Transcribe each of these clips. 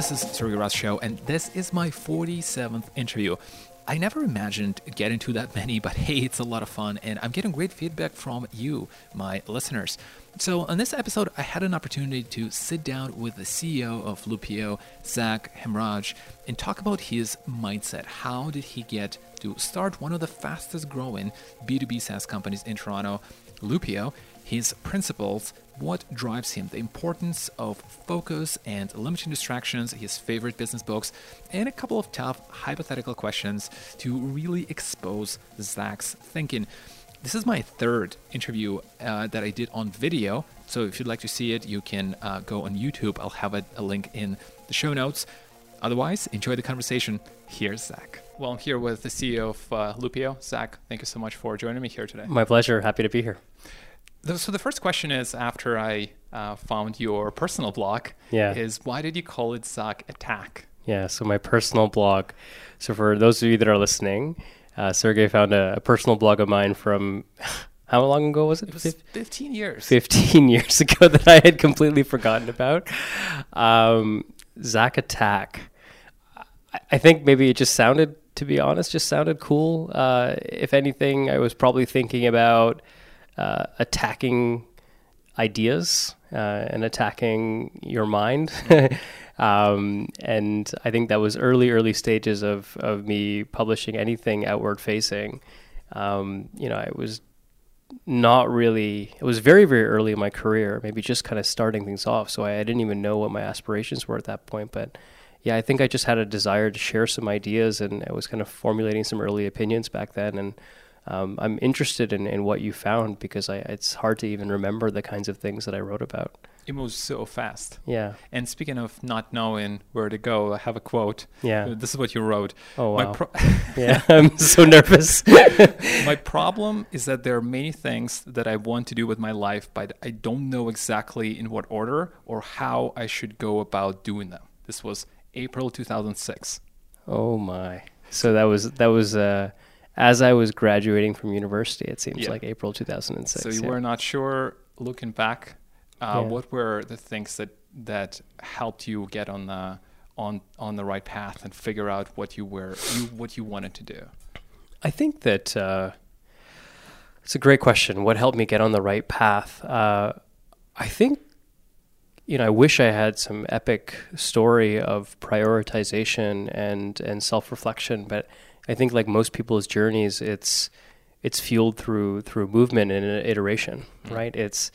This is Sergey Ross Show, and this is my 47th interview. I never imagined getting to that many, but hey, it's a lot of fun, and I'm getting great feedback from you, my listeners. So, on this episode, I had an opportunity to sit down with the CEO of Loopio, Zak Hemraj, and talk about his mindset. How did he get to start one of the fastest growing B2B SaaS companies in Toronto, Loopio? his principles, what drives him, the importance of focus and limiting distractions, his favorite business books, and a couple of tough hypothetical questions to really expose Zak's thinking. This is my third interview uh, that I did on video. So if you'd like to see it, you can uh, go on YouTube. I'll have a, a link in the show notes. Otherwise, enjoy the conversation. Here's Zak. Well, I'm here with the CEO of uh, Loopio. Zak, thank you so much for joining me here today. My pleasure. Happy to be here. So the first question is, after I uh, found your personal blog, yeah. is why did you call it Zak Attack? Yeah, so my personal blog. So for those of you that are listening, uh, Sergey found a, a, personal blog of mine from how long ago was it? It was 15 years. 15 years ago that I had completely forgotten about. Um, Zak Attack. I, I think maybe it just sounded, to be honest, just sounded cool. Uh, if anything, I was probably thinking about uh, attacking ideas uh, and attacking your mind. um, and I think that was early, early stages of, of me publishing anything outward facing. Um, you know, I was not really, it was very, very early in my career, maybe just kind of starting things off. So I, I didn't even know what my aspirations were at that point. But yeah, I think I just had a desire to share some ideas and I was kind of formulating some early opinions back then. And um, I'm interested in, in what you found because I, it's hard to even remember the kinds of things that I wrote about. It moves so fast. Yeah. And speaking of not knowing where to go, I have a quote. Yeah. Uh, this is what you wrote. Oh wow. Pro- yeah, I'm so nervous. my problem is that there are many things that I want to do with my life, but I don't know exactly in what order or how I should go about doing them. This was April 2006. Oh my. So that was that was uh as I was graduating from university. It seems yeah. like April 2006. So you yeah. were not sure, looking back, uh, yeah. what were the things that that helped you get on the on on the right path and figure out what you were you what you wanted to do? I think that uh, it's a great question. What helped me get on the right path? Uh, I think you know, I wish I had some epic story of prioritization and and self reflection, but I think like most people's journeys, it's it's fueled through through movement and iteration, mm-hmm. right? It's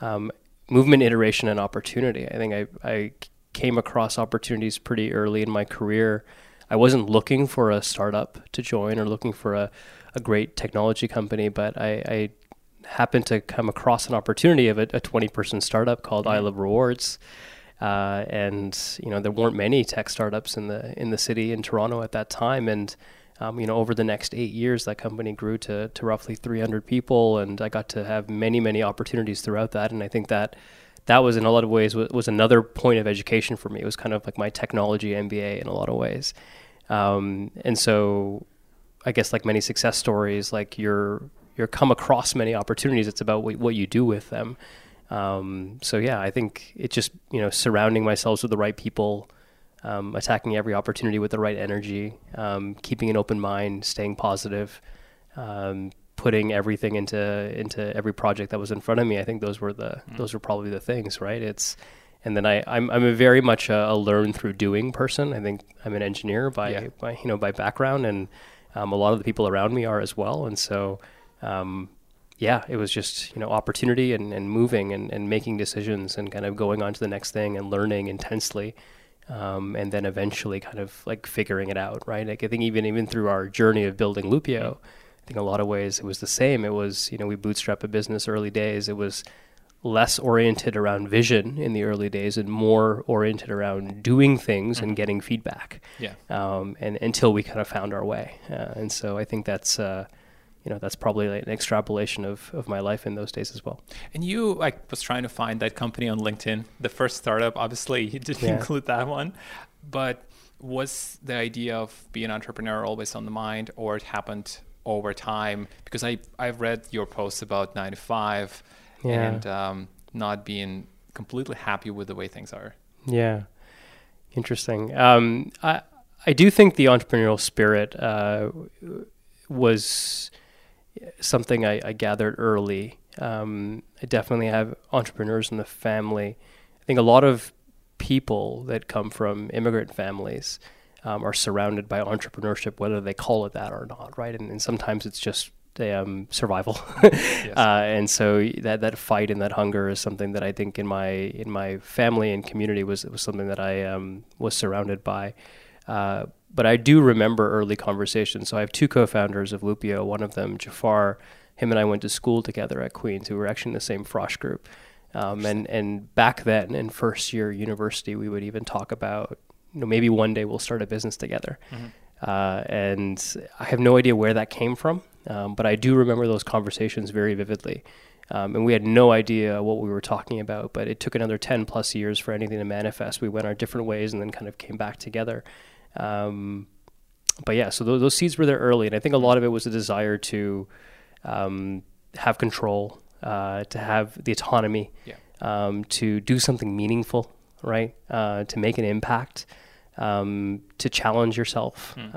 um, movement, iteration, and opportunity. I think I I came across opportunities pretty early in my career. I wasn't looking for a startup to join or looking for a, a great technology company, but I, I happened to come across an opportunity of a, a 20 person startup called mm-hmm. I Love Rewards. Uh, and you know there weren't many tech startups in the in the city in Toronto at that time, and um, you know, over the next eight years, that company grew to, to roughly 300 people, and I got to have many, many opportunities throughout that. And I think that that was, in a lot of ways, was, was another point of education for me. It was kind of like my technology MBA in a lot of ways. Um, and so, I guess, like many success stories, like you're you're come across many opportunities. It's about what, what you do with them. Um, so yeah, I think it just you know surrounding myself with the right people um, attacking every opportunity with the right energy, um, keeping an open mind, staying positive, um, putting everything into into every project that was in front of me. I think those were the mm. those were probably the things, right? It's and then I I'm I'm a very much a, a learn through doing person. I think I'm an engineer by yeah. by you know by background, and um, a lot of the people around me are as well, and so. Um, yeah, it was just you know opportunity and, and moving and, and making decisions and kind of going on to the next thing and learning intensely um, and then eventually kind of like figuring it out, right? Like I think even even through our journey of building Loopio, I think a lot of ways it was the same. It was you know we bootstrap a business early days. It was less oriented around vision in the early days and more oriented around doing things mm-hmm. and getting feedback. Yeah. Um, and until we kind of found our way, uh, and so I think that's. Uh, you know that's probably like an extrapolation of, of my life in those days as well and you like was trying to find that company on linkedin the first startup obviously you didn't yeah. include that one but was the idea of being an entrepreneur always on the mind or it happened over time because i i've read your posts about 9 to 5 yeah. and um, not being completely happy with the way things are yeah Interesting. Um, I I do think the entrepreneurial spirit uh, was something I, I gathered early. Um, I definitely have entrepreneurs in the family. I think a lot of people that come from immigrant families um, are surrounded by entrepreneurship, whether they call it that or not, right? And, and sometimes it's just um, survival, yes. uh, and so that that fight and that hunger is something that I think in my in my family and community was was something that I um, was surrounded by. Uh, but I do remember early conversations. So I have two co-founders of Loopio. One of them, Jafar, him and I went to school together at Queens. We were actually in the same Frosh group. Um, and and back then in first year university, we would even talk about you know maybe one day we'll start a business together. Mm-hmm. Uh, and I have no idea where that came from, um, but I do remember those conversations very vividly. Um, and we had no idea what we were talking about, but it took another 10 plus years for anything to manifest. We went our different ways and then kind of came back together. Um, but yeah, so those, those, seeds were there early, and I think a lot of it was a desire to um, have control, uh, to have the autonomy, yeah. um, to do something meaningful, right? Uh, to make an impact, um, to challenge yourself. Mm.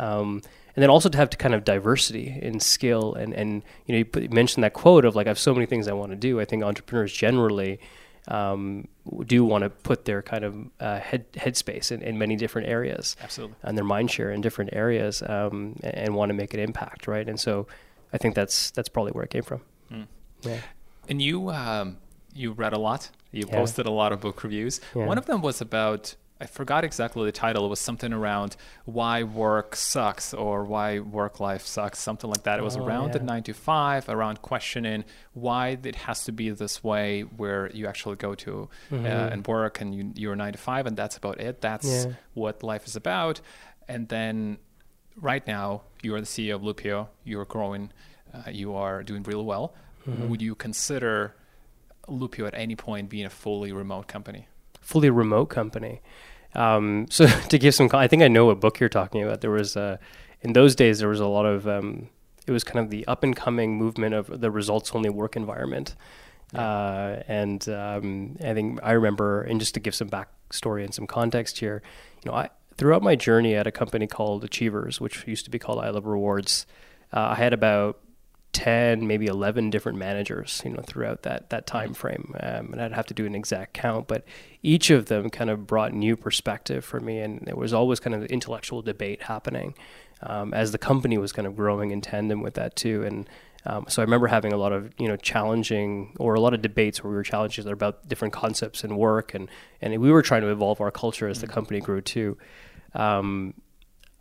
and then also to have to kind of diversity in skill and, and you know you, put, you mentioned that quote of like I have so many things I want to do. I think entrepreneurs generally um, do want to put their kind of uh, head headspace in, in many different areas, absolutely, and their mind share in different areas, um, and, and, want to make an impact, right? And so, I think that's that's probably where it came from. Mm. Yeah. And you um, you read a lot. You yeah. posted a lot of book reviews. Yeah. One of them was about I forgot exactly the title. It was something around why work sucks or why work life sucks, something like that. It was oh, around yeah. the nine to five, around questioning why it has to be this way, where you actually go to uh, mm-hmm. uh, and work and you, you're nine to five, and that's about it. That's yeah. what life is about. And then right now, you are the CEO of Loopio, you're growing, uh, you are doing really well. Mm-hmm. Would you consider Loopio at any point being a fully remote company? Fully remote company. Um, so to give some, I think I know what book you're talking about. There was uh, in those days there was a lot of um, it was kind of the up and coming movement of the results only work environment. Uh, and um, I think I remember, and just to give some backstory and some context here, you know, I, throughout my journey at a company called Achievers, which used to be called I Love Rewards, uh, I had about 10 maybe 11 different managers you know throughout that that time mm-hmm. frame um, and i'd have to do an exact count but each of them kind of brought new perspective for me and there was always kind of intellectual debate happening um, as the company was kind of growing in tandem with that too and um, so I remember having a lot of you know challenging or a lot of debates where we were challenging about different concepts and work and and we were trying to evolve our culture as the mm-hmm. company grew too. Um,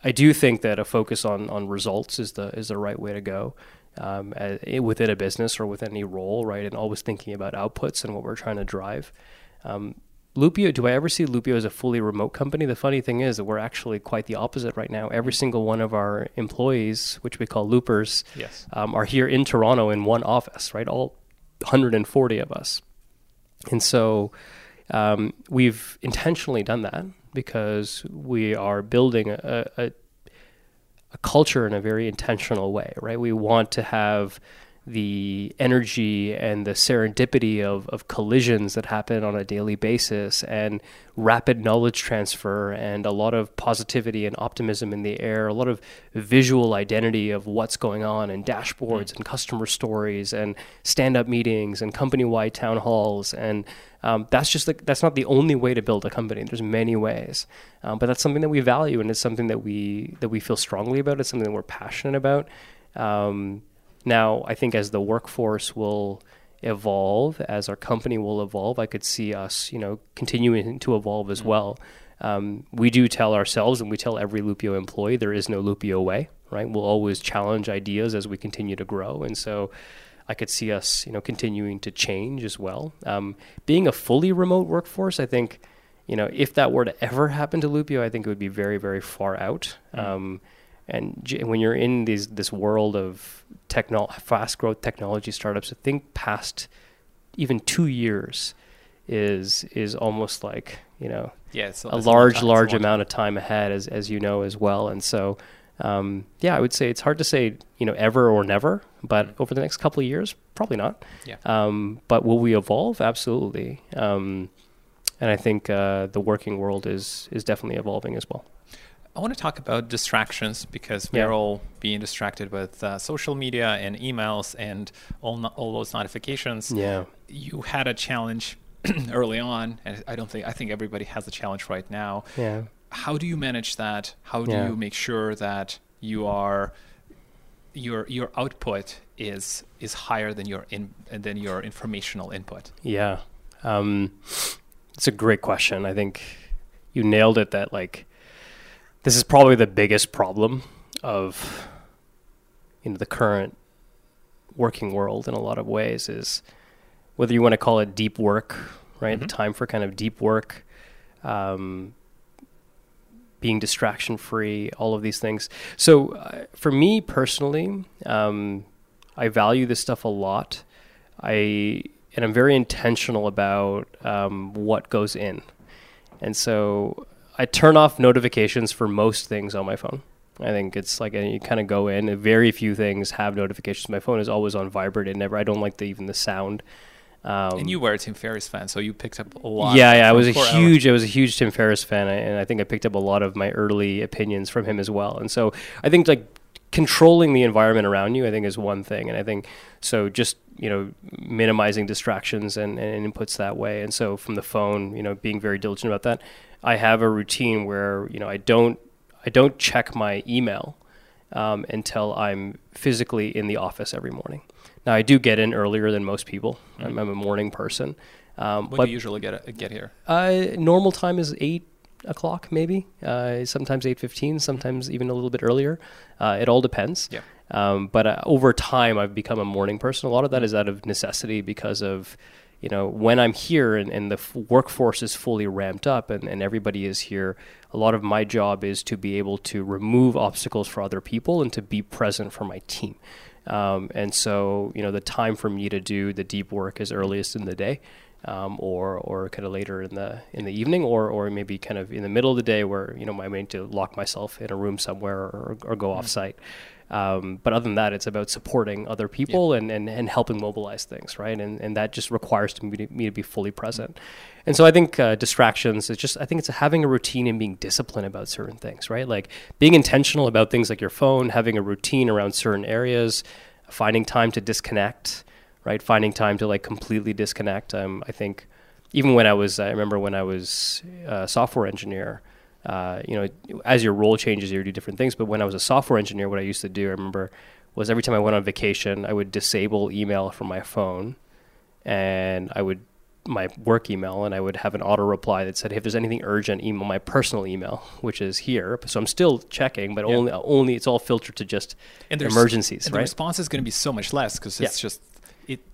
I do think that a focus on on results is the is the right way to go um, within a business or within any role, right? And always thinking about outputs and what we're trying to drive. Um, Loopio, do I ever see Loopio as a fully remote company? The funny thing is that we're actually quite the opposite right now. Every single one of our employees, which we call loopers, yes. um, are here in Toronto in one office, right? All 140 of us. And so um, we've intentionally done that because we are building a, a, a culture in a very intentional way, right? We want to have the energy and the serendipity of, of collisions that happen on a daily basis and rapid knowledge transfer and a lot of positivity and optimism in the air, a lot of visual identity of what's going on and dashboards mm. and customer stories and stand up meetings and company wide town halls. And um, that's just the, that's not the only way to build a company. There's many ways, um, but that's something that we value and it's something that we that we feel strongly about. It's something that we're passionate about. Um, now, I think as the workforce will evolve, as our company will evolve, I could see us, you know, continuing to evolve as mm-hmm. well. Um, we do tell ourselves, and we tell every Loopio employee, there is no Loopio way, right? We'll always challenge ideas as we continue to grow, and so I could see us, you know, continuing to change as well. Um, being a fully remote workforce, I think, you know, if that were to ever happen to Loopio, I think it would be very, very far out. Mm-hmm. Um, and when you're in these this world of techno- fast growth technology startups, I think past even two years is is almost like you know yeah, it's, a large large amount of time ahead as as you know as well. And so um, yeah, I would say it's hard to say you know ever or never, but mm-hmm. over the next couple of years, probably not. Yeah. Um, but will we evolve? Absolutely. Um, and I think uh, the working world is is definitely evolving as well. I want to talk about distractions because we're Yeah. all being distracted with uh, social media and emails and all no- all those notifications. Yeah, You had a challenge early on, and I don't think I think everybody has a challenge right now. yeah. How do you manage that? How do Yeah. you make sure that you are your your output is is higher than your in than your informational input? Yeah. Um, it's a great question. I think you nailed it that like this is probably the biggest problem of you know the current working world in a lot of ways is whether you want to call it deep work, right? The Mhm. time for kind of deep work, um, being distraction free, all of these things. So uh, for me personally, um, I value this stuff a lot. I and I'm very intentional about um, what goes in, and so I turn off notifications for most things on my phone. I think it's like you kind of go in. Very few things have notifications. My phone is always on vibrate. It never. I don't like the even the sound. Um, and you were a Tim Ferriss fan, so you picked up a lot. yeah, yeah. I was a four hours. huge, I was a huge Tim Ferriss fan, and I think I picked up a lot of my early opinions from him as well. And so I think like controlling the environment around you, I think is one thing, and I think so. Just you know, minimizing distractions and, and inputs that way. And so from the phone, you know, being very diligent about that. I have a routine where you know I don't I don't check my email um, until I'm physically in the office every morning. Now I do get in earlier than most people. I'm, I'm a morning person. Um, When but do you usually get get here? uh, normal time is eight o'clock, maybe. Uh, sometimes eight fifteen. Sometimes even a little bit earlier. Uh, it all depends. Yeah. Um, but uh, over time, I've become a morning person. A lot of that is out of necessity because of, you know, when I'm here and, and the f- workforce is fully ramped up and, and everybody is here, a lot of my job is to be able to remove obstacles for other people and to be present for my team. Um, and so, you know, the time for me to do the deep work is earliest in the day. Um, or or kind of later in the in the evening, or or maybe kind of in the middle of the day, where you know I may need to lock myself in a room somewhere or, or go off site. Um, but other than that, it's about supporting other people and, and, and helping mobilize things, right? And and that just requires to me, to, me to be fully present. And so I think uh, distractions it's just I think it's having a routine and being disciplined about certain things, right? Like being intentional about things like your phone, having a routine around certain areas, finding time to disconnect, right? Finding time to like completely disconnect. Um, I think even when I was, I remember when I was a software engineer, uh, you know, as your role changes, you do different things. But when I was a software engineer, what I used to do, I remember, was every time I went on vacation, I would disable email from my phone, and I would my work email, and I would have an auto reply that said, hey, "If there's anything urgent, email my personal email, which is here." So I'm still checking, but Yeah. only only it's all filtered to just And emergencies, and the response is going to be so much less because Yeah. it's just it.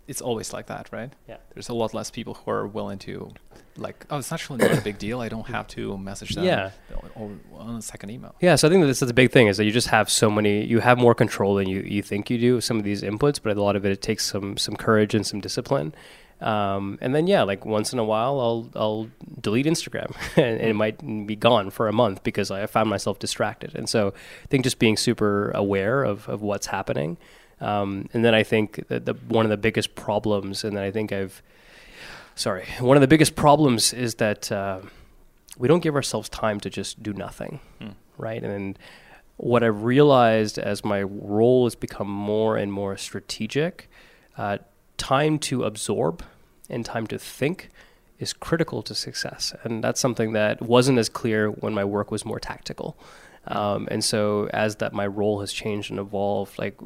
It's always like that, right? Yeah. There's a lot less people who are willing to, like, oh, it's actually not a big deal. I don't have to message them. Yeah. On a second email. Yeah, so I think that this is the big thing is that you just have so many, you have more control than you, you think you do with some of these inputs, but a lot of it, it takes some some courage and some discipline. Um, and then yeah, like once in a while, I'll I'll delete Instagram, and, and it might be gone for a month because I found myself distracted. And so I think just being super aware of of what's happening, um, and then I think that the one of the biggest problems, and then I think I've sorry, one of the biggest problems is that uh, we don't give ourselves time to just do nothing Hmm. right? And what I've realized as my role has become more and more strategic, uh, time to absorb and time to think is critical to success. And that's something that wasn't as clear when my work was more tactical. Um, and so as that my role has changed and evolved, like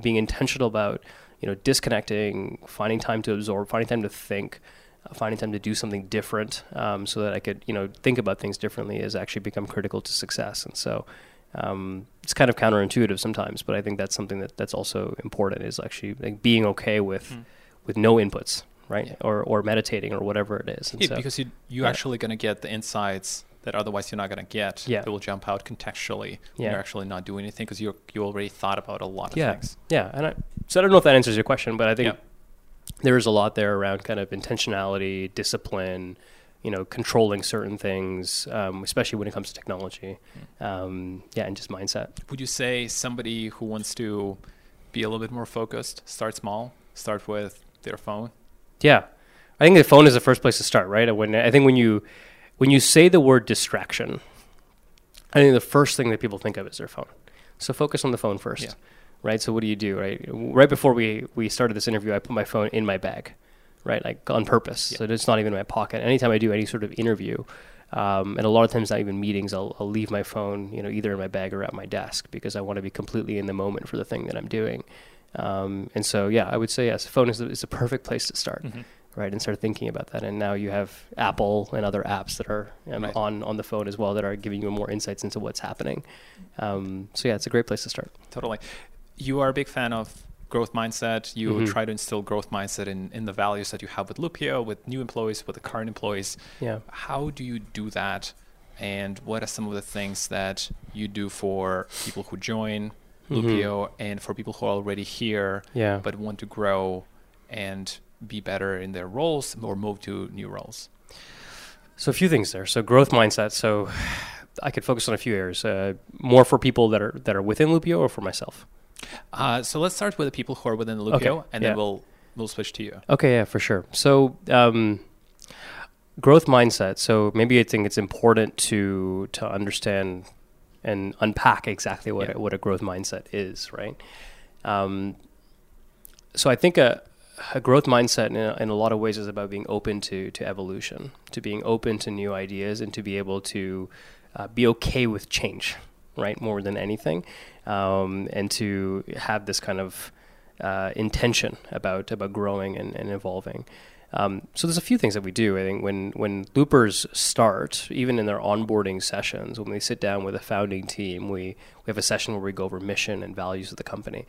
being intentional about, you know, disconnecting, finding time to absorb, finding time to think, uh, finding time to do something different um, so that I could, you know, think about things differently has actually become critical to success. And so um, it's kind of counterintuitive sometimes, but I think that's something that that's also important is actually like being okay with Hmm. with no inputs, right? Yeah. Or or meditating or whatever it is. And Yeah, so, because you you're yeah. actually going to get the insights that otherwise you're not going to get. Yeah. That will jump out contextually. when Yeah. You're actually not doing anything because you you already thought about a lot of yeah, things. yeah. And I, so I don't know if that answers your question, but I think Yeah. there is a lot there around kind of intentionality, discipline, you know, controlling certain things, um, especially when it comes to technology. Um, yeah, and just mindset. Would you say somebody who wants to be a little bit more focused, start small, start with their phone? Yeah. I think the phone is the first place to start, right? When I think when you when you say the word distraction, I think the first thing that people think of is their phone. So focus on the phone first, Yeah. right? So what do you do, right? Right before we we started this interview, I put my phone in my bag, right, like on purpose. Yeah. So it's not even in my pocket. Anytime I do any sort of interview, um, and a lot of times not even meetings, I'll, I'll leave my phone, you know, either in my bag or at my desk because I want to be completely in the moment for the thing that I'm doing. Um, and so, yeah, I would say yes, phone is the, is the perfect place to start Mhm. Right and start thinking about that and now you have apple and other apps that are um, Right. on on the phone as well that are giving you more insights into what's happening um, so yeah it's a great place to start Totally. You are a big fan of growth mindset. You Mhm. try to instill growth mindset in, in the values that you have with Loopio, with new employees, with the current employees. yeah How do you do that? And what are some of the things that you do for people who join Mhm. Loopio and for people who are already here yeah but want to grow and be better in their roles or move to new roles? so a few things there so growth mindset so i could focus on a few areas uh, more for people that are that are within loopio or for myself Uh, so let's start with the people who are within Loopio, Okay, and yeah. then we'll we'll switch to you. Okay, yeah, for sure. So, um, growth mindset. So maybe I think it's important to to understand and unpack exactly what Yeah. what a growth mindset is, right? Um, so I think a a growth mindset in a, in a lot of ways is about being open to to evolution, to being open to new ideas, and to be able to uh, be okay with change, right? More than anything, um, and to have this kind of uh, intention about about growing and, and evolving. Um, so there's a few things that we do. I think when when loopers start, even in their onboarding sessions, when we sit down with a founding team, we we have a session where we go over mission and values of the company,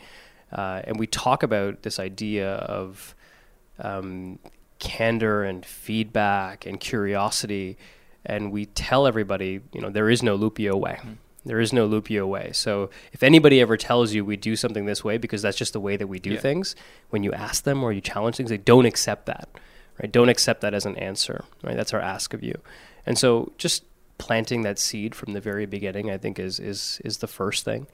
uh, and we talk about this idea of um, candor and feedback and curiosity, and we tell everybody, you know, there is no Loopio way. There is no Loopio way. So if anybody ever tells you we do something this way because that's just the way that we do Yeah. things, when you ask them or you challenge things, they don't accept that. Right? Don't accept that as an answer. Right? That's our ask of you. And so just planting that seed from the very beginning, I think, is is is the first thing.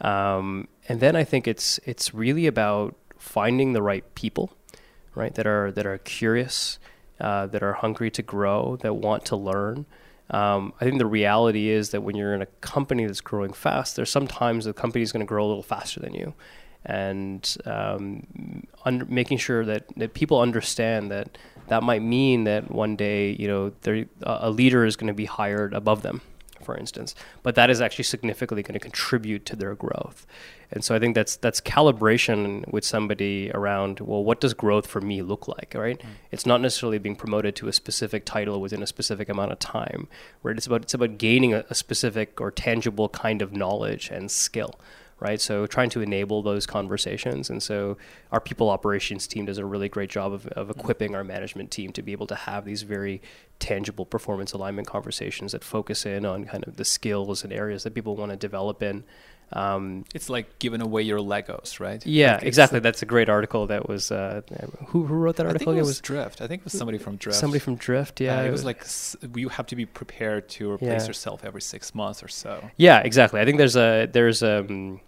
Um, and then I think it's it's really about finding the right people, right? That are that are curious, uh, that are hungry to grow, that want to learn. Um, I think the reality is that when you're in a company that's growing fast, there's sometimes the company is going to grow a little faster than you, and um, making sure that, that people understand that that might mean that one day you know a leader is going to be hired above them, for instance, but that is actually significantly going to contribute to their growth. And so I think that's that's calibration with somebody around well what does growth for me look like right? Mm. It's not necessarily being promoted to a specific title within a specific amount of time right? It's about it's about gaining a, a specific or tangible kind of knowledge and skill right so trying to enable those conversations and so our people operations team does a really great job of, of equipping our management team to be able to have these very tangible performance alignment conversations that focus in on kind of the skills and areas that people want to develop in um, It's like giving away your Legos, right? yeah, Like, exactly. That's a great article. That was uh, who who wrote that article? I think article? it again? was Drift. I think it was somebody from Drift. somebody from Drift. Uh, Yeah, it was like you have to be prepared to replace Yeah. yourself every six months or so. yeah, exactly. I think there's a there's um,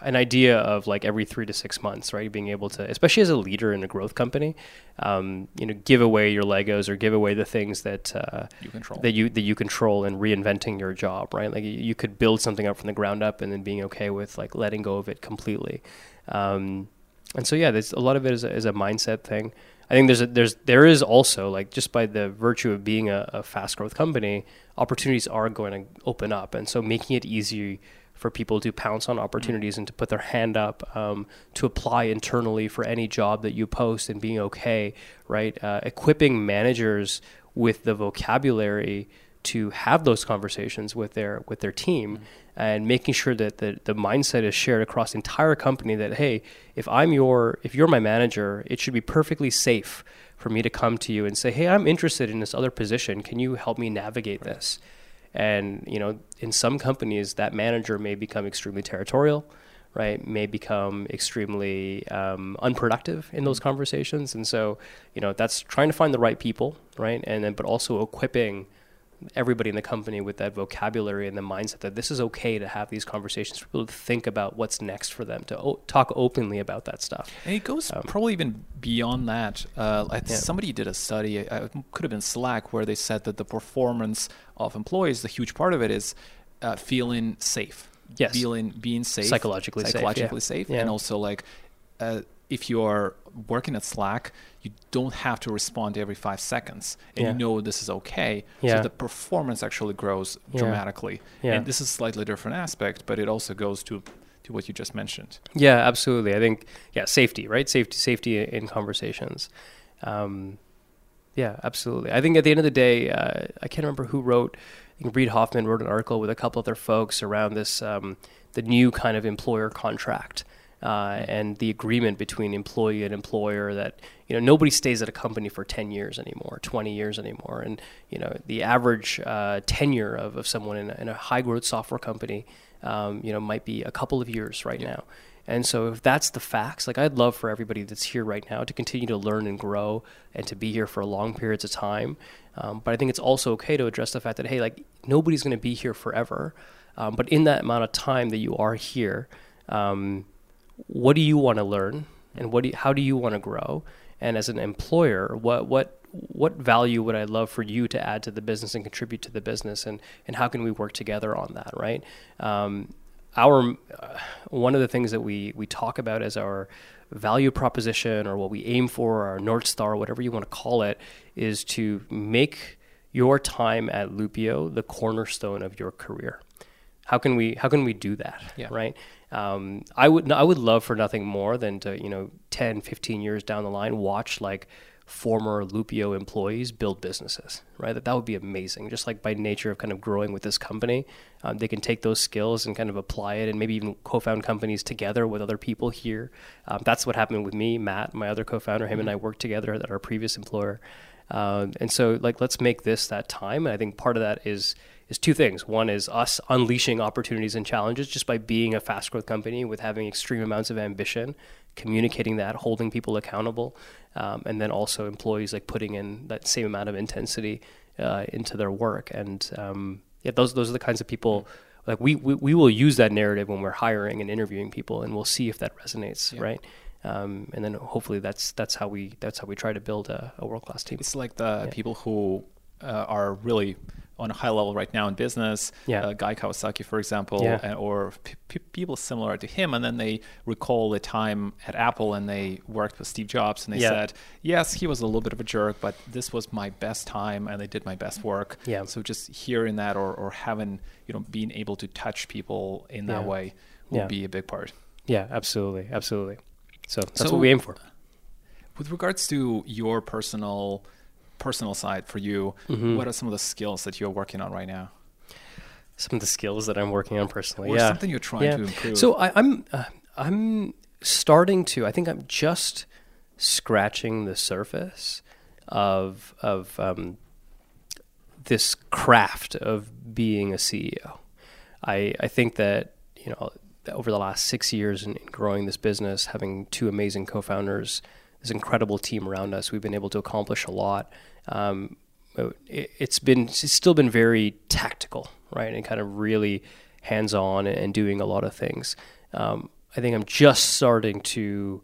an idea of like every three to six months, right? Being able to, especially as a leader in a growth company, um, you know, give away your Legos or give away the things that uh, You control. that you that you control and reinventing your job, right? Like you, could build something up from the ground up and then being okay with like letting go of it completely. Um, and so yeah, there's a lot of it is a, is a mindset thing. I think there's a, there's there is also like just by the virtue of being a, a fast growth company, opportunities are going to open up, and so making it easy for people to pounce on opportunities and to put their hand up, um, to apply internally for any job that you post and being okay, right? Uh, equipping managers with the vocabulary to have those conversations with their with their team and making sure that the, the mindset is shared across the entire company that hey if i'm your if you're my manager it should be perfectly safe for me to come to you and say hey i'm interested in this other position. Can you help me navigate this and you know in some companies that manager may become extremely territorial right? May become extremely um, unproductive in those conversations. And so you know that's trying to find the right people right? And then but also equipping everybody in the company with that vocabulary and the mindset that this is okay to have these conversations for people to think about what's next for them to o- talk openly about that stuff And it goes Um, probably even beyond that. Uh, I- Yeah. Somebody did a study, uh, it could have been Slack, where they said that the performance of employees, the huge part of it is uh, feeling safe. Yes. Feeling, being safe. Psychologically safe, yeah. Psychologically safe. Yeah. And also, like, uh, if you're working at Slack, you don't have to respond every five seconds, and Yeah. you know this is okay. Yeah. So the performance actually grows dramatically. Yeah. And this is a slightly different aspect, but it also goes to to what you just mentioned. Yeah, absolutely. I think yeah, safety, right? Safety, safety in conversations. Um, yeah, absolutely. I think at the end of the day, uh, I can't remember who wrote. I think Reid Hoffman wrote an article with a couple other folks around this, um, the new kind of employer contract. Uh, and the agreement between employee and employer that you know nobody stays at a company for 10 years anymore 20 years anymore and you know the average uh, tenure of, of someone in a, in a high growth software company um, you know might be a couple of years right now and so if that's the facts, like I'd love for everybody that's here right now to continue to learn and grow and to be here for long periods of time. Um, but I think it's also okay to address the fact that hey, like nobody's going to be here forever. Um, but in that amount of time that you are here, um, what do you want to learn, and what do you, how do you want to grow? And as an employer, what what what value would I love for you to add to the business and contribute to the business, and and how can we work together on that, right? Um, our uh, one of the things that we we talk about as our value proposition or what we aim for, our north star, whatever you want to call it, is to make your time at Loopio the cornerstone of your career. How can we how can we do that? Yeah. Right. Um, I would I would love for nothing more than to you know 10, 15 years down the line watch like former Loopio employees build businesses, right? That that would be amazing. Just like by nature of kind of growing with this company, um, they can take those skills and kind of apply it, and maybe even co-found companies together with other people here. Um, that's what happened with me, Matt, my other co-founder. Him and I worked together at our previous employer, um, and so like let's make this that time. And I think part of that is is two things. One is us unleashing opportunities and challenges just by being a fast growth company with having extreme amounts of ambition, communicating that, holding people accountable, um, and then also employees like putting in that same amount of intensity uh, into their work. And um, yeah, those those are the kinds of people. Like we, we we will use that narrative when we're hiring and interviewing people, and we'll see if that resonates, Yeah. right? Um, and then hopefully that's that's how we that's how we try to build a, a world class team. It's like the Yeah. people who uh, are really on a high level right now in business. Yeah. Uh, Guy Kawasaki, for example, Yeah. and, or p- p- people similar to him, and then they recall the time at Apple and they worked with Steve Jobs, and they Yeah. said, "Yes, he was a little bit of a jerk, but this was my best time, and they did my best work." Yeah. So just hearing that, or or having you know being able to touch people in that way will be a big part. Yeah, absolutely, absolutely. So that's So- what we aim for. With regards to your personal personal side for you, Mhm. what are some of the skills that you're working on right now? Some of the skills that I'm working on personally. or yeah. something you're trying yeah. to improve. So I, I'm uh, I'm starting to. I think I'm just scratching the surface of of um, this craft of being a CEO. I I think that you know over the last six years in, in growing this business, having two amazing co-founders, this incredible team around us, we've been able to accomplish a lot. Um, it, it's been it's still been very tactical, right, and kind of really hands-on and, and doing a lot of things. Um, I think I'm just starting to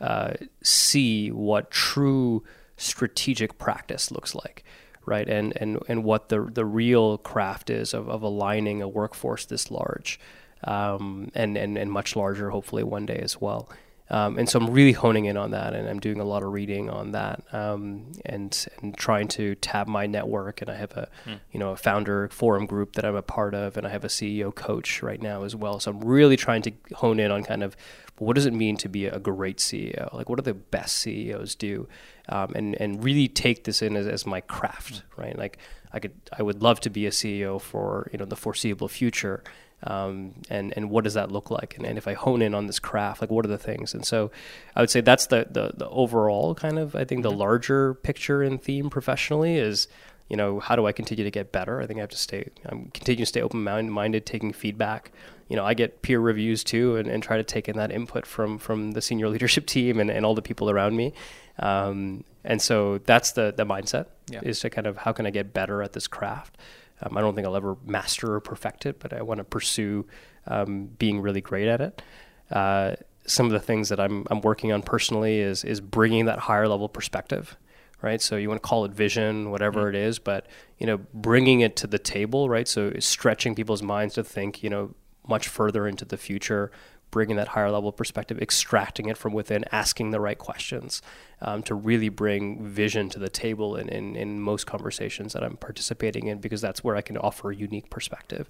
uh, see what true strategic practice looks like, right? And and and what the the real craft is of, of aligning a workforce this large, um, and and and much larger, hopefully one day as well. Um, and so I'm really honing in on that, and I'm doing a lot of reading on that, um, and and trying to tap my network. And I have a, you know, a founder forum group that I'm a part of, and I have a CEO coach right now as well. So I'm really trying to hone in on kind of what does it mean to be a great CEO? Like, what do the best CEOs do? Um, and and really take this in as, as my craft, right? Like, I could, I would love to be a CEO for you know the foreseeable future um, and and what does that look like? And, and if I hone in on this craft, like what are the things? And so, I would say that's the the, the overall kind of I think the larger picture and theme professionally is you know how do I continue to get better? I think I have to stay I'm continue to stay open minded, taking feedback, you know, I get peer reviews too, and, and try to take in that input from from the senior leadership team and, and all the people around me. Um, and so that's the the mindset Yeah. is to kind of how can I get better at this craft. Um, I don't think I'll ever master or perfect it, but I want to pursue um, being really great at it. Uh, some of the things that I'm I'm working on personally is is bringing that higher level perspective, right? So you want to call it vision, whatever it is, but you know, bringing it to the table, right? So stretching people's minds to think, you know, much further into the future, bringing that higher level perspective, extracting it from within, asking the right questions um, to really bring vision to the table in, in, in most conversations that I'm participating in because that's where I can offer a unique perspective.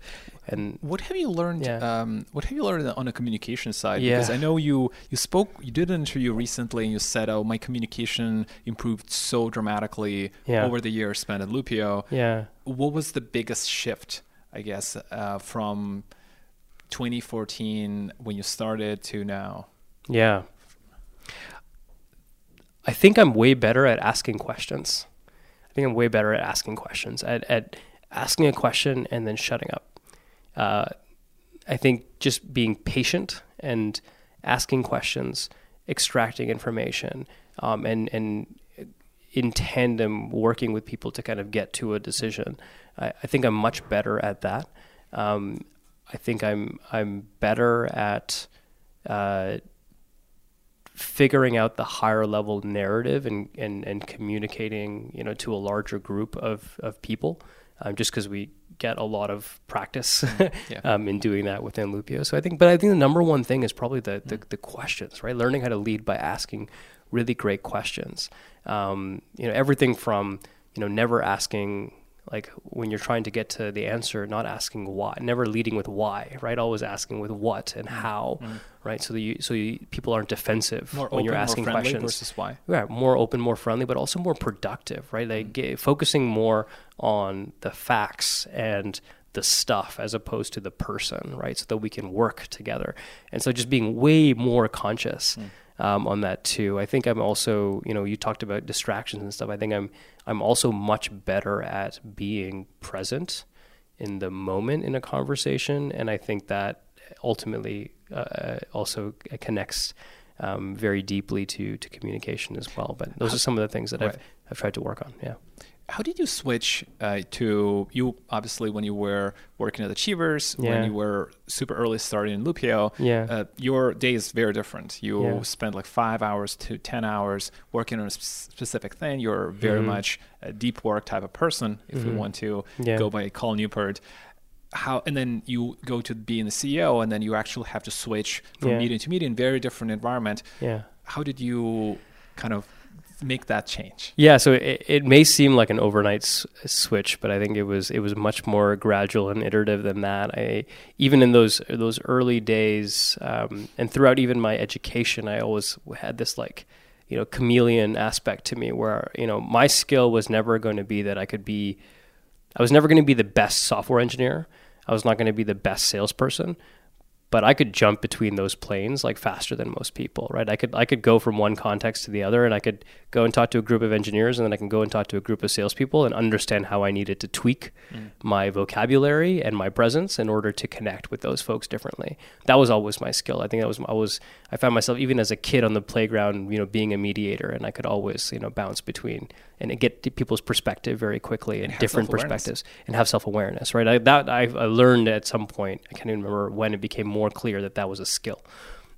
And What have you learned? Yeah. Um, what have you learned on the communication side? Yeah. Because I know you you spoke, you did an interview recently, and you said, "Oh, my communication improved so dramatically Yeah. over the years spent at Loopio." yeah, What was the biggest shift, I guess, uh, from 2014 when you started to now? Yeah. I think I'm way better at asking questions. I think I'm way better at asking questions, at, at asking a question and then shutting up. Uh, I think just being patient and asking questions, extracting information, um, and, and in tandem working with people to kind of get to a decision. I, I think I'm much better at that. Um, I think I'm I'm better at uh, figuring out the higher level narrative and, and, and communicating you know to a larger group of, of people um, just because we get a lot of practice Yeah. um, in doing that within Loopio. So I think, but I think the number one thing is probably the, the, the questions, right? Learning how to lead by asking really great questions. Um, you know, everything from, you know, never asking, like when you're trying to get to the answer, not asking why, never leading with why, right? Always asking with what and mm. how, mm. right? So that you, so you, people aren't defensive More when open, you're asking more friendly questions versus why? yeah, more open, more friendly, but also more productive, right? Like mm. ge- focusing more on the facts and the stuff as opposed to the person, right? So that we can work together. And so just being way more conscious um, on that too. I think I'm also, you know, you talked about distractions and stuff. I think I'm I'm also much better at being present in the moment in a conversation, and I think that ultimately uh, also connects um, very deeply to to communication as well. But those are some of the things that I've I've tried to work on. Yeah. How did you switch uh, to you? Obviously, when you were working at Achievers, Yeah. when you were super early starting in Loopio, Yeah. uh, your day is very different. You Yeah. spend like five hours to ten hours working on a sp- specific thing. You're very Mhm. much a deep work type of person, if we Mhm. want to Yeah. go by Cal Newport. How and then you go to being the CEO, and then you actually have to switch from Yeah. meeting to meeting. Very different environment. Yeah. How did you kind of make that change? Yeah, so it, it may seem like an overnight s- switch, but I think it was it was much more gradual and iterative than that. I even in those those early days, um, and throughout even my education, I always had this like you know chameleon aspect to me, where you know my skill was never going to be that I could be, I was never going to be the best software engineer. I was not going to be the best salesperson, but I could jump between those planes like faster than most people, right? I could I could go from one context to the other, and I could go and talk to a group of engineers, and then I can go and talk to a group of salespeople and understand how I needed to tweak mm. my vocabulary and my presence in order to connect with those folks differently. That was always my skill. I think that was I was I found myself even as a kid on the playground, you know, being a mediator, and I could always you know bounce between and get people's perspective very quickly and, have different perspectives and have self awareness, right? I, that I, I learned at some point. I can't even remember when it became more clear that that was a skill.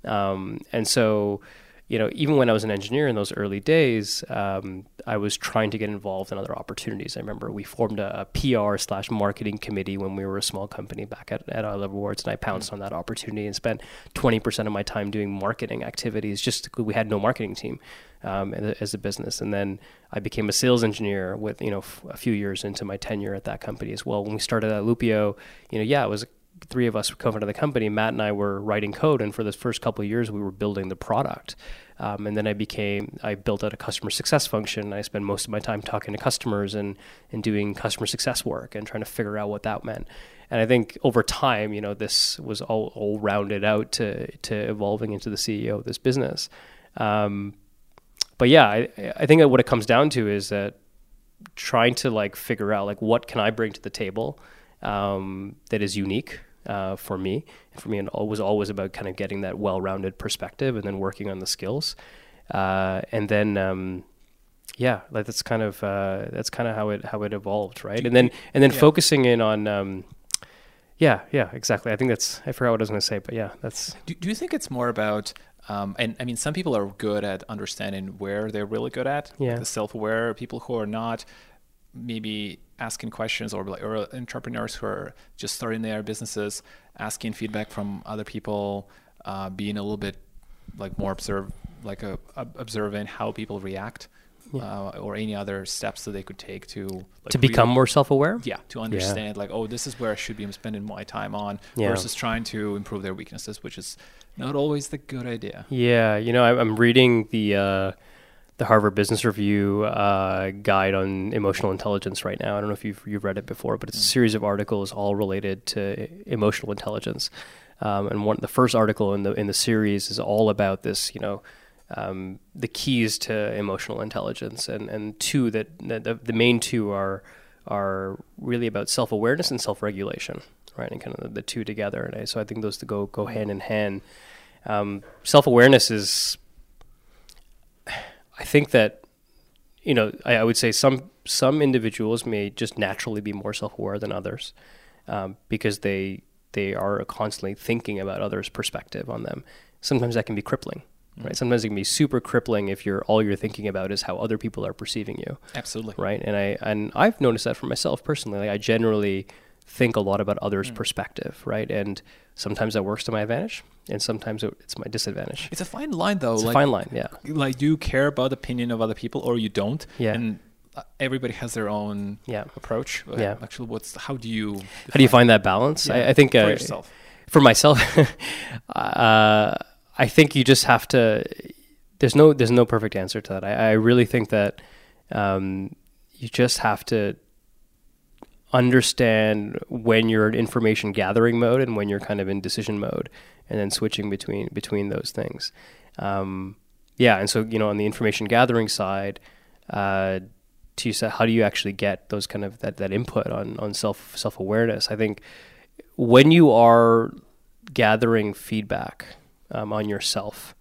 Um, and so, you know, even when I was an engineer in those early days, um, I was trying to get involved in other opportunities. I remember we formed a, a PR slash marketing committee when we were a small company back at, at I Love Rewards, and I pounced on that opportunity and spent 20% of my time doing marketing activities just we had no marketing team um, as a- business. And then I became a sales engineer with, you know, f- a few years into my tenure at that company as well. When we started at Loopio, you know, yeah, it was three of us were co-founded the company. Matt and I were writing code, and for the first couple of years, we were building the product. Um, and then I became, I built out a customer success function. I spent most of my time talking to customers and and doing customer success work and trying to figure out what that meant. And I think over time, you know, this was all, all rounded out to to evolving into the CEO of this business. Um, but yeah, I, I think what it comes down to is that trying to like figure out like what can I bring to the table um, that is unique uh, for me. And for me, it was always about kind of getting that well-rounded perspective and then working on the skills. Uh, and then, um, yeah, like that's kind of uh, that's kind of how it how it evolved, right? And then and then yeah. focusing in on. Um, yeah, yeah, exactly. I think that's. I forgot what I was going to say, but yeah, that's Do, do you think it's more about, um, and I mean, some people are good at understanding where they're really good at, Yeah. the self-aware people who are not, maybe asking questions, or like or entrepreneurs who are just starting their businesses, asking feedback from other people, uh, being a little bit like more observe, like a, ob- observing how people react, uh, or any other steps that they could take to like, to become more self-aware. yeah to understand like oh this is where i should be spending my time on Yeah. versus trying to improve their weaknesses which is not always the good idea Yeah, you know, I- I'm reading the uh, the Harvard Business Review uh, guide on emotional intelligence right now. I don't know if you've you've read it before, but it's a series of articles all related to emotional intelligence. Um, and one the first article in the in the series is all about this, you know, um, the keys to emotional intelligence, and and two that, that the, the main two are are really about self awareness and self regulation, right? And kind of the, the two together. And I, so I think those to go go hand in hand. Um, self awareness is, I think that, you know, I, I would say some some individuals may just naturally be more self aware than others, um, because they they are constantly thinking about others' perspective on them. Sometimes that can be crippling, right? Sometimes it can be super crippling if you're all you're thinking about is how other people are perceiving you absolutely right? And I and I've noticed that for myself personally. Like I generally think a lot about others' perspective, right? And sometimes that works to my advantage, and sometimes it- it's my disadvantage. it's a fine line though It's like a fine line, yeah. like do you care about the opinion of other people or you don't Yeah. and uh, everybody has their own Yeah. approach Yeah. actually what's how do you How do you find that balance? Yeah, I, I think for uh, yourself for myself, uh, I think you just have to. There's no there's no perfect answer to that. I, I really think that um, you just have to understand when you're in information gathering mode and when you're kind of in decision mode, and then switching between between those things. Um, yeah, and so you know on the information gathering side, uh, to say how do you actually get those kind of that, that input on on self self awareness? I think when you are gathering feedback um, on yourself,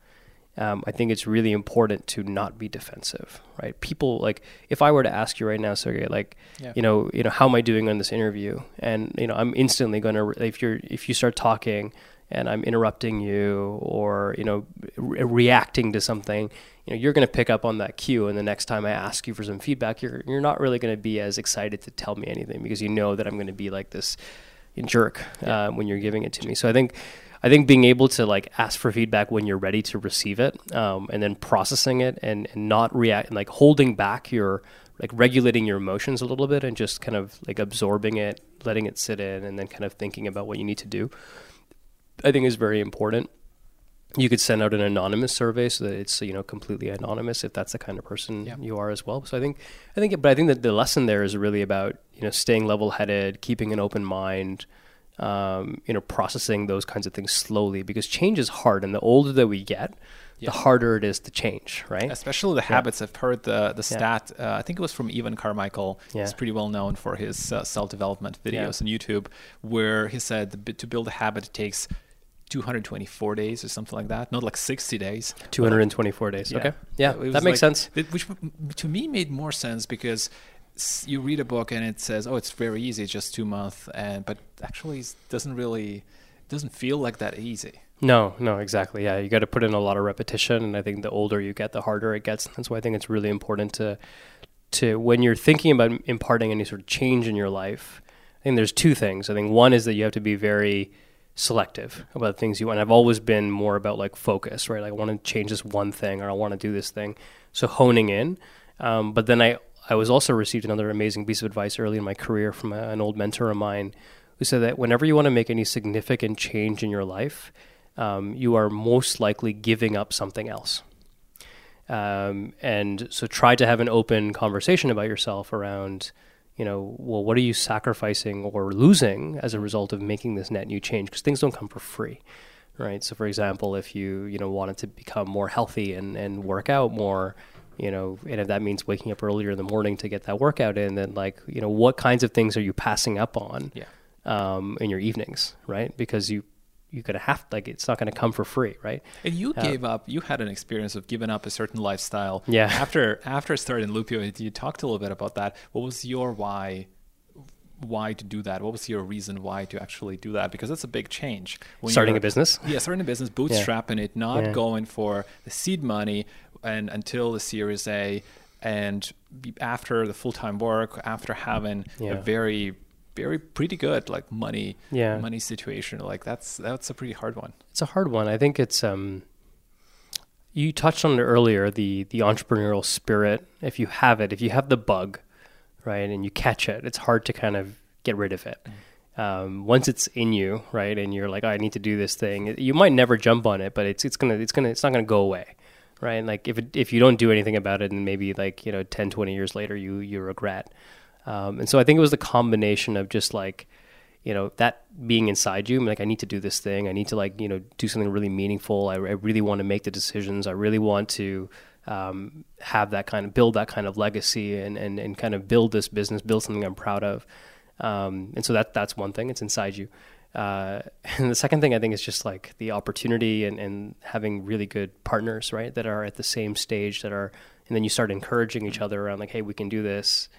um, I think it's really important to not be defensive, right? People like if I were to ask you right now, Sergey, like, Yeah. you know, you know, how am I doing on this interview? And you know, I'm instantly going to if you're if you start talking and I'm interrupting you or you know re- reacting to something, you know, you're going to pick up on that cue. And the next time I ask you for some feedback, you're you're not really going to be as excited to tell me anything because you know that I'm going to be like this jerk uh, when you're giving it to me. So I think I think being able to like ask for feedback when you're ready to receive it, um, and then processing it and, and not react and like holding back your like regulating your emotions a little bit and just kind of like absorbing it, letting it sit in, and then kind of thinking about what you need to do. I think is very important. You could send out an anonymous survey so that it's you know completely anonymous if that's the kind of person Yeah. you are as well. So I think I think but I think that the lesson there is really about you know staying level headed, keeping an open mind, um, you know processing those kinds of things slowly because change is hard, and the older that we get, Yeah. the harder it is to change. Right? especially the habits i've heard the the Yeah. stat uh, i think it was from evan carmichael Yeah. he's pretty well known for his uh, self-development Yeah. videos on youtube where he said to build a habit it takes 224 days or something like that not like 60 days Two hundred and twenty-four days. Okay. Yeah, that makes like- sense. which to me made more sense because you read a book and it says, "Oh, it's very easy, just two months," and but actually it doesn't really doesn't feel like that easy. No, no, exactly. Yeah, you got to put in a lot of repetition, and I think the older you get, the harder it gets. That's why I think it's really important to, to when you're thinking about imparting any sort of change in your life. I think there's two things. I think one is that you have to be very selective about things you want. I've always been more about like focus, right? Like, I want to change this one thing, or I want to do this thing. So honing in. Um, but then I, I was also received another amazing piece of advice early in my career from a, an old mentor of mine who said that whenever you want to make any significant change in your life, um, you are most likely giving up something else. Um, and so try to have an open conversation about yourself around, you know, well, what are you sacrificing or losing as a result of making this net new change? Because things don't come for free, right? So, for example, if you, you know, wanted to become more healthy and, and work out more, you know, and if that means waking up earlier in the morning to get that workout in, then like, you know, what kinds of things are you passing up on? Yeah. um, in your evenings, right? Because you you're gonna have like it's not gonna come for free, right? And you gave up. You had an experience of giving up a certain lifestyle. Yeah. After after starting Loopio, you talked a little bit about that. What was your why? Why to do that? What was your reason why to actually do that? Because it's a big change. When starting a business. Yeah, starting a business, bootstrapping it, not Yeah. going for the seed money and until the Series A, and after the full time work, after having a very, very pretty good like money, Yeah. money situation, like that's that's a pretty hard one. It's a hard one. I think it's um you touched on it earlier, the the entrepreneurial spirit. If you have it, if you have the bug, right, and you catch it, it's hard to kind of get rid of it. Um, once it's in you, right, and you're like, oh, I need to do this thing. You might never jump on it, but it's it's gonna it's gonna it's not gonna go away, right? And like if it, if you don't do anything about it, and maybe like you know 10, 20 years later, you you regret. Um, and so I think it was the combination of just like you know that being inside you I'm like i need to do this thing i need to like you know do something really meaningful i, I really want to make the decisions i really want to um, have that kind of build that kind of legacy and, and, and kind of build this business build something i'm proud of um, and so that that's one thing it's inside you uh, and the second thing i think is just like the opportunity and, and having really good partners right that are at the same stage that are and then you start encouraging each other around like hey we can do this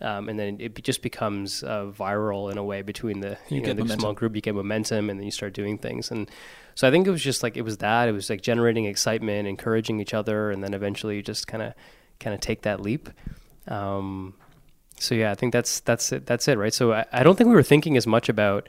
um, and then it just becomes uh, viral in a way between the You you, know, get the momentum. small group. You get momentum, and then you start doing things. And so I think it was just like it was that. It was like generating excitement, encouraging each other, and then eventually just kind of kind of take that leap. Um, so yeah, I think that's that's it. That's it, right? So I, I don't think we were thinking as much about.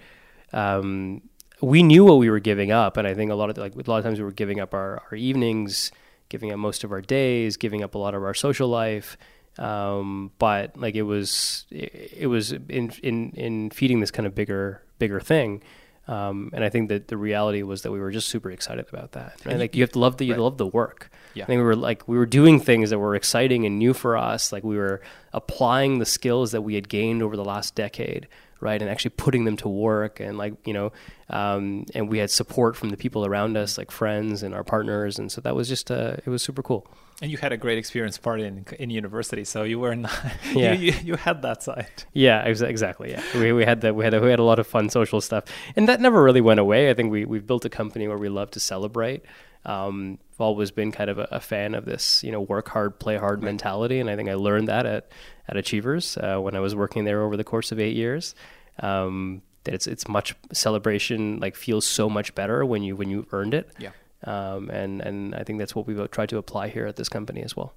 Um, we knew what we were giving up, and I think a lot of like a lot of times we were giving up our, our evenings, giving up most of our days, giving up a lot of our social life. Um, but like it was, it, it was in in in feeding this kind of bigger bigger thing. Um, and I think that the reality was that we were just super excited about that. Right? And Like you have to love the you right. love the work. Yeah. I think we were like we were doing things that were exciting and new for us. Like we were applying the skills that we had gained over the last decade, right, and actually putting them to work. And like you know, um, and we had support from the people around us, like friends and our partners, and so that was just uh, it was super cool. And you had a great experience partying in, in university, so you were not, Yeah. you, you, you had that side. Yeah, ex- exactly. Yeah, we we had that. We had a, we had a lot of fun social stuff, and that never really went away. I think we we've built a company where we love to celebrate. Um, I've always been kind of a, a fan of this, you know, work hard, play hard mentality, and I think I learned that at at Achievers uh, when I was working there over the course of eight years. Um, that it's it's much celebration like feels so much better when you when you earned it. Yeah. Um, and and I think that's what we've tried to apply here at this company as well.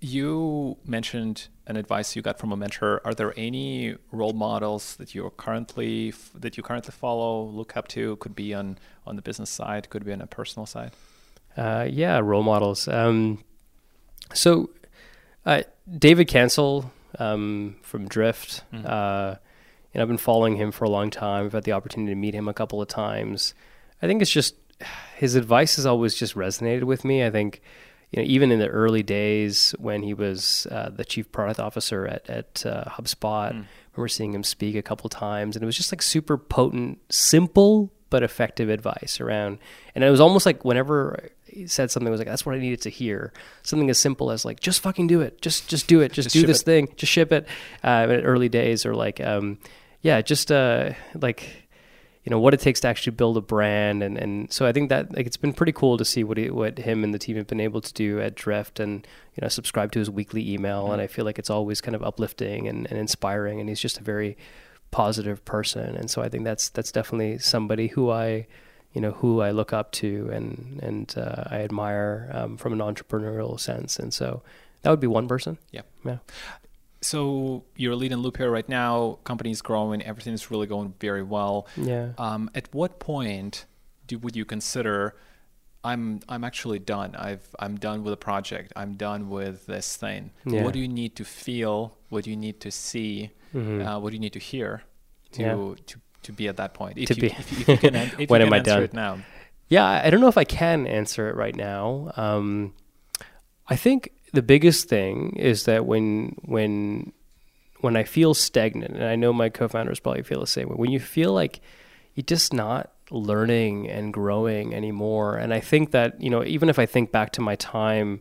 You mentioned an advice you got from a mentor. Are there any role models that you're currently that you currently follow, look up to? Could be on on the business side, could be on a personal side. Uh, yeah, role models. Um, so, uh, David Cancel um, from Drift, Mhm. uh, and I've been following him for a long time. I've had the opportunity to meet him a couple of times. I think it's just his advice has always just resonated with me. I think, you know, even in the early days when he was uh, the chief product officer at at uh, HubSpot, Mm. I remember seeing him speak a couple times, and it was just like super potent, simple but effective advice around. And it was almost like whenever he said something, was like that's what I needed to hear. Something as simple as like just fucking do it, just just do it, just, Just do this it. thing, just ship it. Uh, in early days, or like um, yeah, just uh, like you know what it takes to actually build a brand. And, and so I think that like it's been pretty cool to see what he, what him and the team have been able to do at Drift and you know subscribe to his weekly email. And I feel like it's always kind of uplifting and, and inspiring. And he's just a very positive person. And so I think that's that's definitely somebody who I you know who I look up to and and uh, I admire um, from an entrepreneurial sense and so that would be one person Yeah. yeah So you're leading Loopio right now. Company's growing. Everything is really going very well. yeah Um, at what point do would you consider I'm I'm actually done. I've I'm done with the project. I'm done with this thing. Yeah. What do you need to feel? What do you need to see? Mhm. Uh, what do you need to hear to Yeah. to to be at that point? If To you, be- if you, if you can, if When you am I done? it now. Yeah, I I don't know if I can answer it right now. Um, I think the biggest thing is that when when when I feel stagnant, and I know my co-founders probably feel the same way. When you feel like you're just not learning and growing anymore, and I think that you know, even if I think back to my time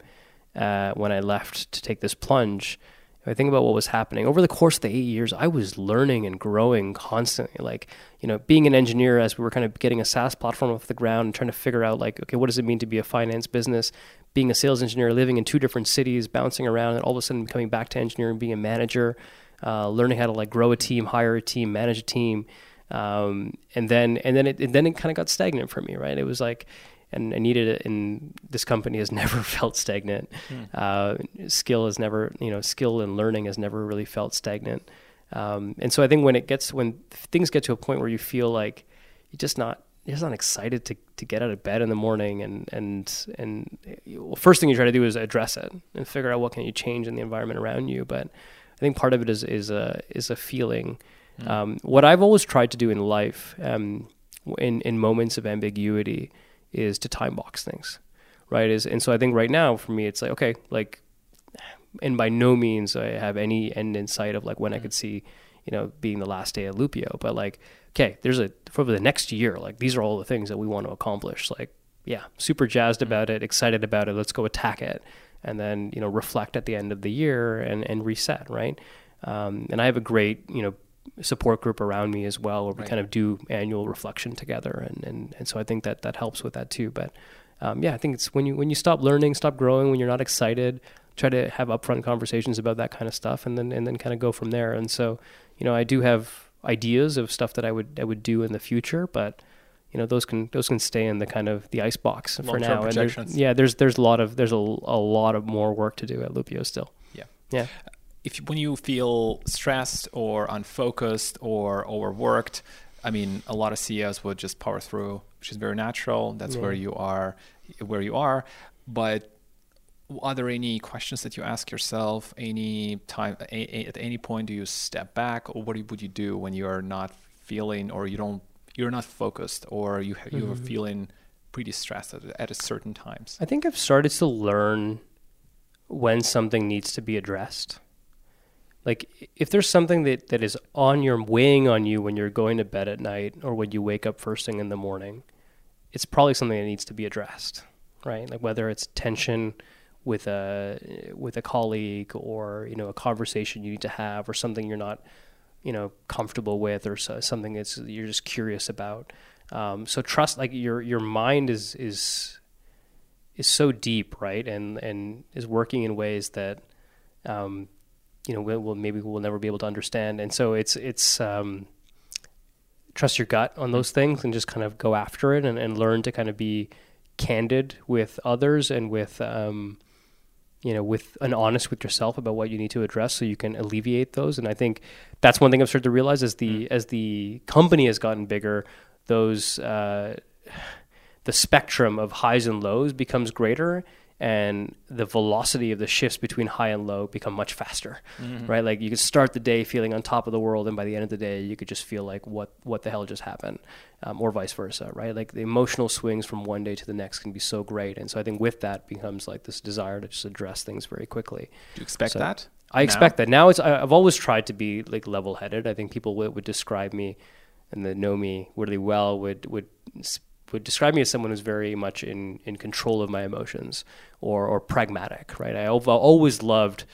uh, when I left to take this plunge, I think about what was happening over the course of the eight years. I was learning and growing constantly. Like, you know, being an engineer as we were kind of getting a SaaS platform off the ground and trying to figure out, like, okay, what does it mean to be a finance business? Being a sales engineer, living in two different cities, bouncing around, and all of a sudden coming back to engineering, being a manager, uh, learning how to like grow a team, hire a team, manage a team, um, and then and then it and then it kind of got stagnant for me. Right? It was like and I needed it. And this company has never felt stagnant. Mm. Uh, skill has never, you know, skill and learning has never really felt stagnant. Um, and so I think when it gets when things get to a point where you feel like you're just not you're just not excited to, to get out of bed in the morning and and and well, first thing you try to do is address it and figure out what can you change in the environment around you. But I think part of it is is a is a feeling. Mm. Um, what I've always tried to do in life, um, in in moments of ambiguity, is to time box things, right? Is and so I think right now for me it's like okay, like, and by no means I have any end in sight of like when I could see, you know, being the last day of Loopio, but like okay, there's a for the next year, like these are all the things that we want to accomplish, like yeah, super jazzed about it, excited about it. Let's go attack it, and then you know reflect at the end of the year and and reset, right? Um, and I have a great you know support group around me as well, where we right. kind of do annual reflection together, and, and and so I think that that helps with that too. But um, yeah, I think it's when you when you stop learning, stop growing, when you're not excited, try to have upfront conversations about that kind of stuff, and then and then kind of go from there. And so you know, I do have ideas of stuff that I would I would do in the future, but you know those can those can stay in the kind of the ice box for now. And there's, yeah, there's there's a lot of there's a, a lot of more work to do at Loopio still. Yeah, yeah if when you feel stressed or unfocused or overworked, I mean, a lot of CEOs would just power through, which is very natural. That's yeah. where you are, where you are. But are there any questions that you ask yourself? Any time a, a, at any point do you step back, or what would you do when you are not feeling, or you don't, you're not focused, or you you're mm-hmm. feeling pretty stressed at, at a certain times? I think I've started to learn when something needs to be addressed like if there's something that, that is on your weighing on you when you're going to bed at night or when you wake up first thing in the morning it's probably something that needs to be addressed right? Like whether it's tension with a with a colleague or you know a conversation you need to have or something you're not you know comfortable with or so, something that's you're just curious about. Um, so trust like your your mind is is is so deep right? And and is working in ways that um, you know, we'll, we'll, maybe we'll never be able to understand. And so it's it's um, trust your gut on those things and just kind of go after it and, and learn to kind of be candid with others and with um, you know with and honest with yourself about what you need to address so you can alleviate those. And I think that's one thing I've started to realize as the mm. as the company has gotten bigger, those uh, the spectrum of highs and lows becomes greater and the velocity of the shifts between high and low become much faster, mm-hmm. right? Like you could start the day feeling on top of the world, and by the end of the day, you could just feel like what what the hell just happened, um, or vice versa, right? Like the emotional swings from one day to the next can be so great, and so I think with that becomes like this desire to just address things very quickly. Do you expect so that? I expect that now. It's I, have always tried to be like level headed. I think people would, would describe me and that know me really well would would would describe me as someone who's very much in, in control of my emotions or, or pragmatic, right? I, have always loved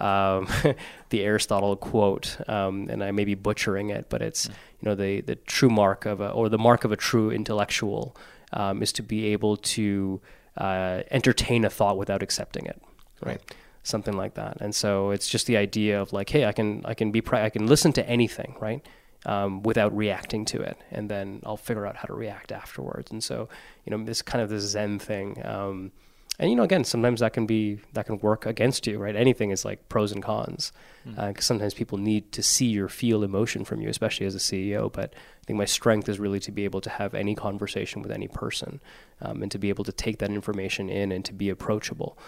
um, the Aristotle quote, um, and I may be butchering it, but it's, mm. you know, the, the true mark of a, or the mark of a true intellectual um, is to be able to uh, entertain a thought without accepting it, right? right? Something like that. And so it's just the idea of like, hey, I can, I can be, pra- I can listen to anything, right? Um, without reacting to it, and then I'll figure out how to react afterwards. And so, you know, this kind of this Zen thing. Um, and you know, again, sometimes that can be that can work against you, right? Anything is like pros and cons, because mm-hmm. uh, sometimes people need to see or feel emotion from you, especially as a CEO. But I think my strength is really to be able to have any conversation with any person, um, and to be able to take that information in and to be approachable.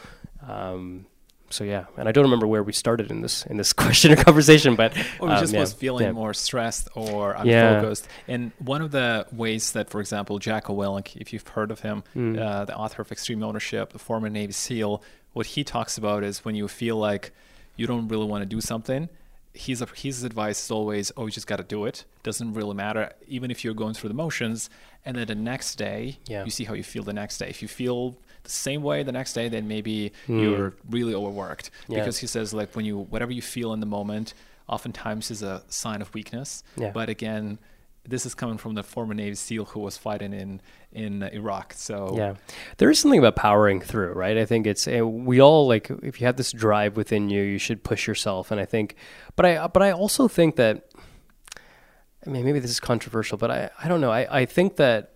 Um, so yeah, and I don't remember where we started in this in this question or conversation, but or um, just yeah, was feeling yeah. more stressed or unfocused. Yeah. And one of the ways that, for example, Jocko Willink, if you've heard of him, mm. uh, the author of Extreme Ownership, the former Navy SEAL, what he talks about is when you feel like you don't really want to do something. His, his advice is always, oh, you just got to do it. Doesn't really matter, even if you're going through the motions. And then the next day, yeah. you see how you feel the next day. If you feel the same way the next day, then maybe Hmm. you're really overworked. Yeah. Because he says like when you whatever you feel in the moment, oftentimes is a sign of weakness. Yeah. But again, this is coming from the former Navy SEAL who was fighting in in Iraq. So Yeah, there is something about powering through, right? I think it's uh, we all like if you have this drive within you, you should push yourself. And I think, but I but I also think that, I mean, maybe this is controversial, but I I don't know. I I think that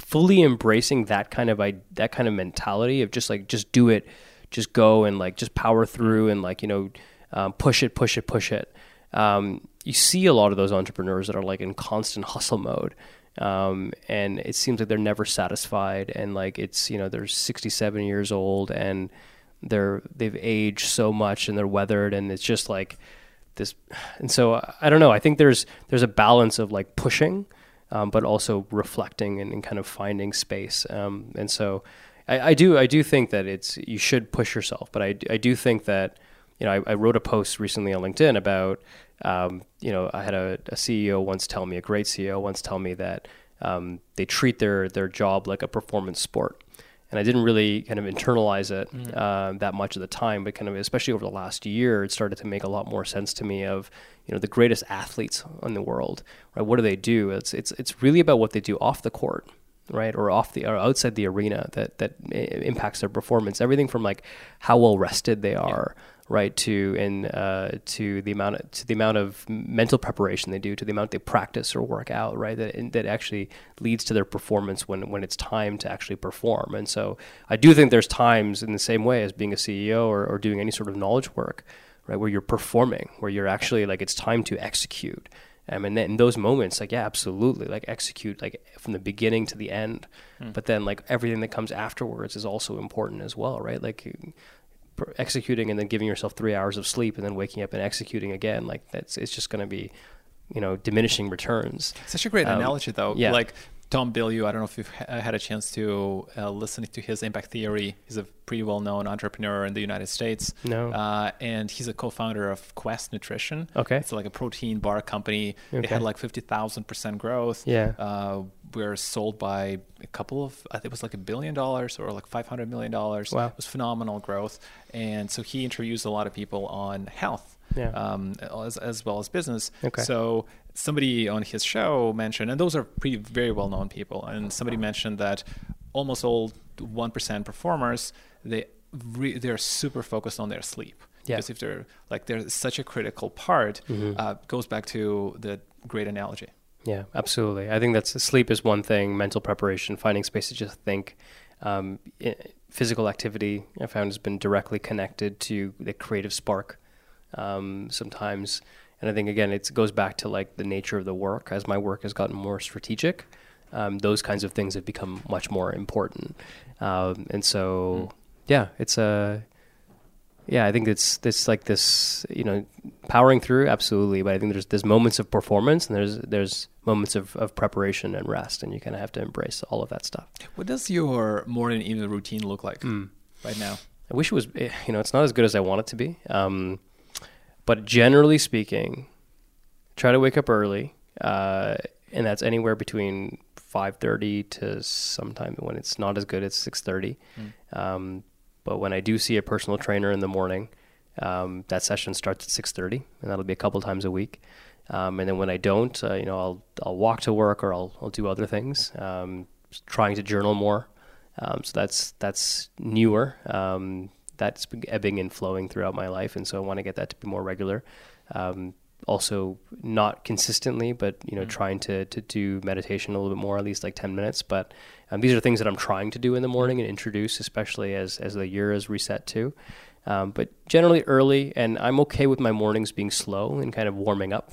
fully embracing that kind of I, that kind of mentality of just like just do it, just go and like just power through and like you know um, push it, push it, push it. Um, you see a lot of those entrepreneurs that are like in constant hustle mode. Um, and it seems like they're never satisfied and like it's you know they're 67 years old and they're they've aged so much and they're weathered and it's just like this and so I don't know I think there's there's a balance of like pushing um, but also reflecting and, and kind of finding space um, and so I, I do I do think that it's you should push yourself but I, I do think that you know I, I wrote a post recently on LinkedIn about um, you know I had a, a CEO once tell me a great CEO once tell me that um, they treat their their job like a performance sport and I didn't really kind of internalize it um, that much at the time, but kind of especially over the last year, it started to make a lot more sense to me. Of you know the greatest athletes in the world, right? What do they do? It's it's it's really about what they do off the court, right, or off the or outside the arena that that impacts their performance. Everything from like how well rested they are, right, to and uh, to the amount of, to the amount of mental preparation they do, to the amount they practice or work out, right, that that actually leads to their performance when when it's time to actually perform. And so I do think there's times in the same way as being a CEO or, or doing any sort of knowledge work, right, where you're performing, where you're actually like it's time to execute. Um, and then in those moments, like yeah, absolutely, like execute like from the beginning to the end. But then like everything that comes afterwards is also important as well, right? Like executing and then giving yourself three hours of sleep and then waking up and executing again, like that's it's just going to be, you know, diminishing returns. Such a great Um, analogy, though. yeah. Like Tom Bilyeu, I don't know if you've had a chance to uh, listen to his impact theory. He's a pretty well-known entrepreneur in the United States. No. Uh, and he's a co-founder of Quest Nutrition. Okay. It's like a protein bar company. It had like 50,000% growth. Yeah. Uh, we're sold by a couple of, I think it was like a billion dollars or like $500 million. Wow. It was phenomenal growth. And so he interviews a lot of people on health Yeah. um, as, as well as business. Okay. So somebody on his show mentioned, and those are pretty very well known people, and somebody mentioned that almost all one percent performers they re- they're super focused on their sleep. Yeah. Because if they're like they're such a critical part, Mhm. uh, goes back to the great analogy. Yeah, absolutely. I think that's sleep is one thing, mental preparation, finding space to just think. Um, i physical activity I found has been directly connected to the creative spark um, sometimes. And I think, again, it goes back to like the nature of the work. As my work has gotten more strategic, um, those kinds of things have become much more important. Um, and so, yeah, it's a. Yeah, I think it's it's like this, you know, powering through absolutely, but I think there's there's moments of performance and there's there's moments of, of preparation and rest, and you kind of have to embrace all of that stuff. What does your morning and evening routine look like Mm. right now? I wish it was, eh, you know, it's not as good as I want it to be. Um, but generally speaking, try to wake up early, uh, and that's anywhere between five thirty to sometime when it's not as good, it's six thirty. Um, but when I do see a personal trainer in the morning, um, that session starts at six thirty, and that'll be a couple times a week. Um, and then when I don't, uh, you know, I'll I'll walk to work or I'll I'll do other things. Um, trying to journal more. Um, so that's that's newer. That's been ebbing and flowing throughout my life, and so I want to get that to be more regular. Um, also, not consistently, but you know, trying to to do meditation a little bit more, at least like ten minutes. But um, these are things that I'm trying to do in the morning and introduce, especially as as the year is reset too. Um, but generally early, and I'm okay with my mornings being slow and kind of warming up,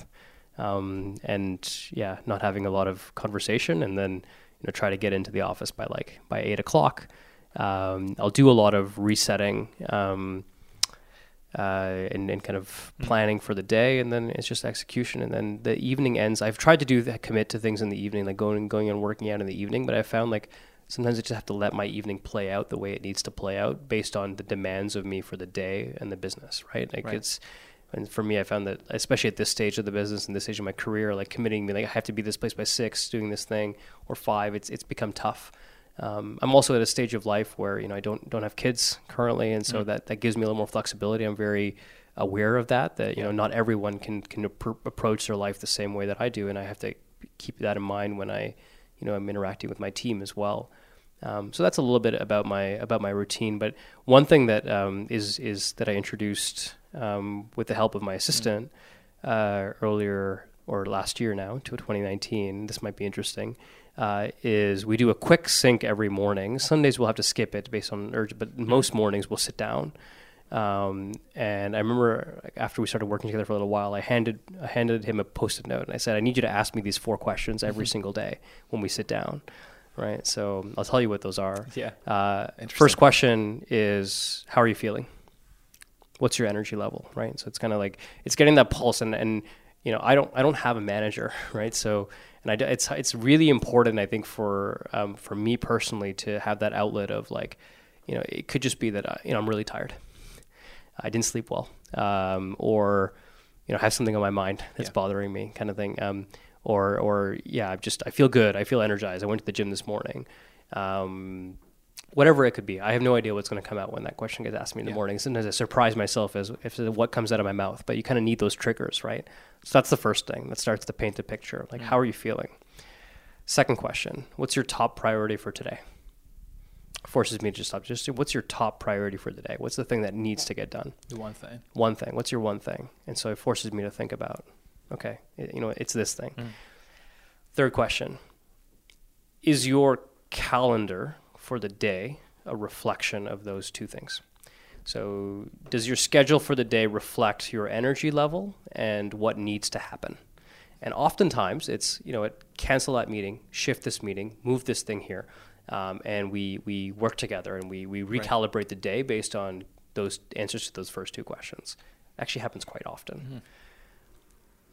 um, and yeah, not having a lot of conversation, and then you know try to get into the office by like by eight o'clock. Um, I'll do a lot of resetting um, uh, and, and kind of planning for the day, and then it's just execution. And then the evening ends. I've tried to do that, commit to things in the evening, like going going and working out in the evening, but I found like sometimes I just have to let my evening play out the way it needs to play out based on the demands of me for the day and the business. Right? Like Right. it's. And for me, I found that, especially at this stage of the business and this stage of my career, like committing, like I have to be this place by six, doing this thing, or five, it's it's become tough. Um, I'm also at a stage of life where you know I don't don't have kids currently, and so Mm. that that gives me a little more flexibility. I'm very aware of that. That you know not everyone can can appro- approach their life the same way that I do, and I have to keep that in mind when I you know I'm interacting with my team as well. Um, so that's a little bit about my about my routine. But one thing that um, is is that I introduced um, with the help of my assistant uh, earlier or last year now to 2019. This might be interesting. Uh, is we do a quick sync every morning. Sundays we'll have to skip it based on urge, but most mornings we'll sit down. Um, and I remember after we started working together for a little while, I handed I handed him a post-it note and I said, "I need you to ask me these four questions every single day when we sit down." Right. So I'll tell you what those are. Yeah. Uh, first question is, "How are you feeling? What's your energy level?" Right. So it's kind of like it's getting that pulse, and and you know, I don't I don't have a manager, right? So and I, it's it's really important, I think, for um, for me personally to have that outlet of like, you know, it could just be that I, you know I'm really tired. I didn't sleep well, um, or you know, have something on my mind that's Yeah. bothering me, kind of thing. Um, or or yeah, I just I feel good. I feel energized. I went to the gym this morning. Um, whatever it could be. I have no idea what's going to come out when that question gets asked me in the Yeah. morning. Sometimes I surprise myself as if what comes out of my mouth. But you kind of need those triggers, right? So that's the first thing that starts to paint a picture. Like, how mm. are you feeling? Second question: What's your top priority for today? Forces me to just stop. Just what's your top priority for the day? What's the thing that needs to get done? The one thing. one thing. What's your one thing? And so it forces me to think about, okay, it- you know, it's this thing. Mm. Third question Is your calendar for the day a reflection of those two things? So, does your schedule for the day reflect your energy level and what needs to happen? And oftentimes it's, you know, it, cancel that meeting, shift this meeting, move this thing here. Um, and we, we work together and we, we recalibrate the day based on those answers to those first two questions. Actually happens quite often.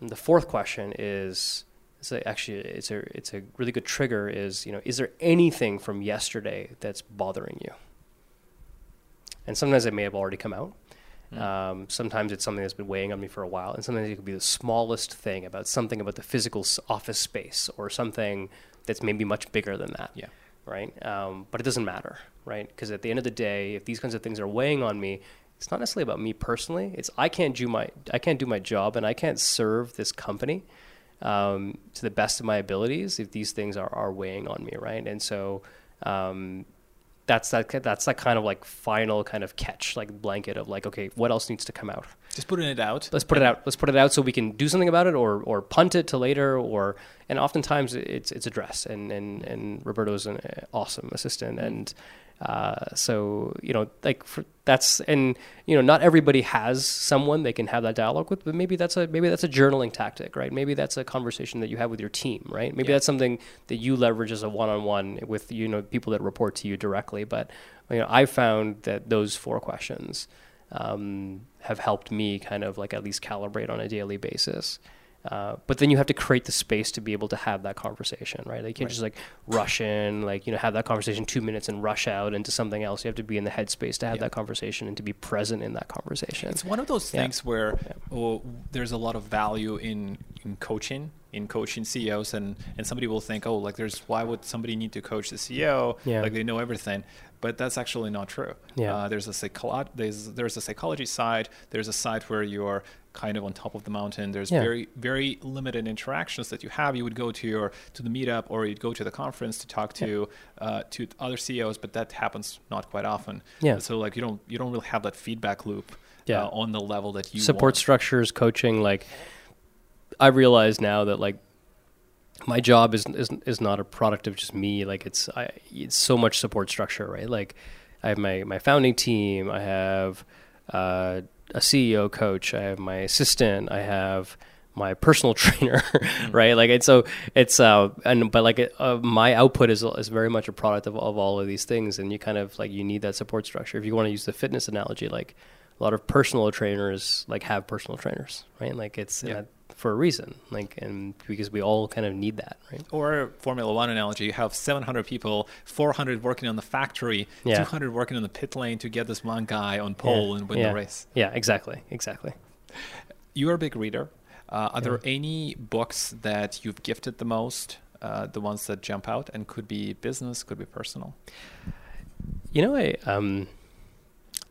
And the fourth question is, is a- actually it's a it's a really good trigger. Is you know is there anything from yesterday that's bothering you? And sometimes it may have already come out. Um, sometimes it's something that's been weighing on me for a while, and sometimes it could be the smallest thing about something about the physical office space or something that's maybe much bigger than that Yeah. right? Um, but it doesn't matter, right? Because at the end of the day, if these kinds of things are weighing on me, it's not necessarily about me personally. It's I can't do my I can't do my job and I can't serve this company um, to the best of my abilities if these things are, are weighing on me, right? And so um, that's that that's that kind of like final kind of catch, like blanket of like, okay, what else needs to come out? Just putting it out. let's put it out let's put it out so we can do something about it or or punt it to later or and oftentimes it's it's addressed and and and roberto's an uh, awesome assistant and uh, so you know like for, that's and you know not everybody has someone they can have that dialogue with but maybe that's a maybe that's a journaling tactic right maybe that's a conversation that you have with your team right maybe Yeah. that's something that you leverage as a one-on-one with you know people that report to you directly but you know i found that those four questions um, have helped me kind of like at least calibrate on a daily basis. Uh, but then you have to create the space to be able to have that conversation, right? Like you can't Right. just like rush in, like you know, have that conversation two minutes and rush out into something else. You have to be in the headspace to have Yeah. that conversation and to be present in that conversation. It's one of those Yeah. things where oh, there's a lot of value in, in coaching, in coaching CEOs, and, and somebody will think, oh, like there's why would somebody need to coach the CEO? Yeah. Like they know everything, but that's actually not true. Yeah. Uh, there's a psycholo- there's there's a psychology side. There's a side where you're kind of on top of the mountain. There's Yeah. very very limited interactions that you have. You would go to your to the meetup or you'd go to the conference to talk to uh, to other CEOs, but that happens not quite often. Yeah. So like you don't you don't really have that feedback loop Yeah. uh, on the level that you support want. structures, coaching. Like I realize now that like my job is is is not a product of just me. Like it's I it's so much support structure, right? Like I have my my founding team. I have uh, a CEO coach. I have my assistant. I have my personal trainer, right? Like it's so it's uh and but like uh, my output is is very much a product of of all of these things, and you kind of like you need that support structure. If you want to use the fitness analogy, like a lot of personal trainers like have personal trainers, right? Like it's Yeah. For a reason, like and because we all kind of need that, right? Or Formula One analogy, you have 700 people, 400 working on the factory, Yeah. 200 working on the pit lane to get this one guy on pole and win yeah. the race. Yeah, exactly, exactly. You're a big reader. Uh, are there any books that you've gifted the most uh, the ones that jump out and could be business, could be personal? You know, I um,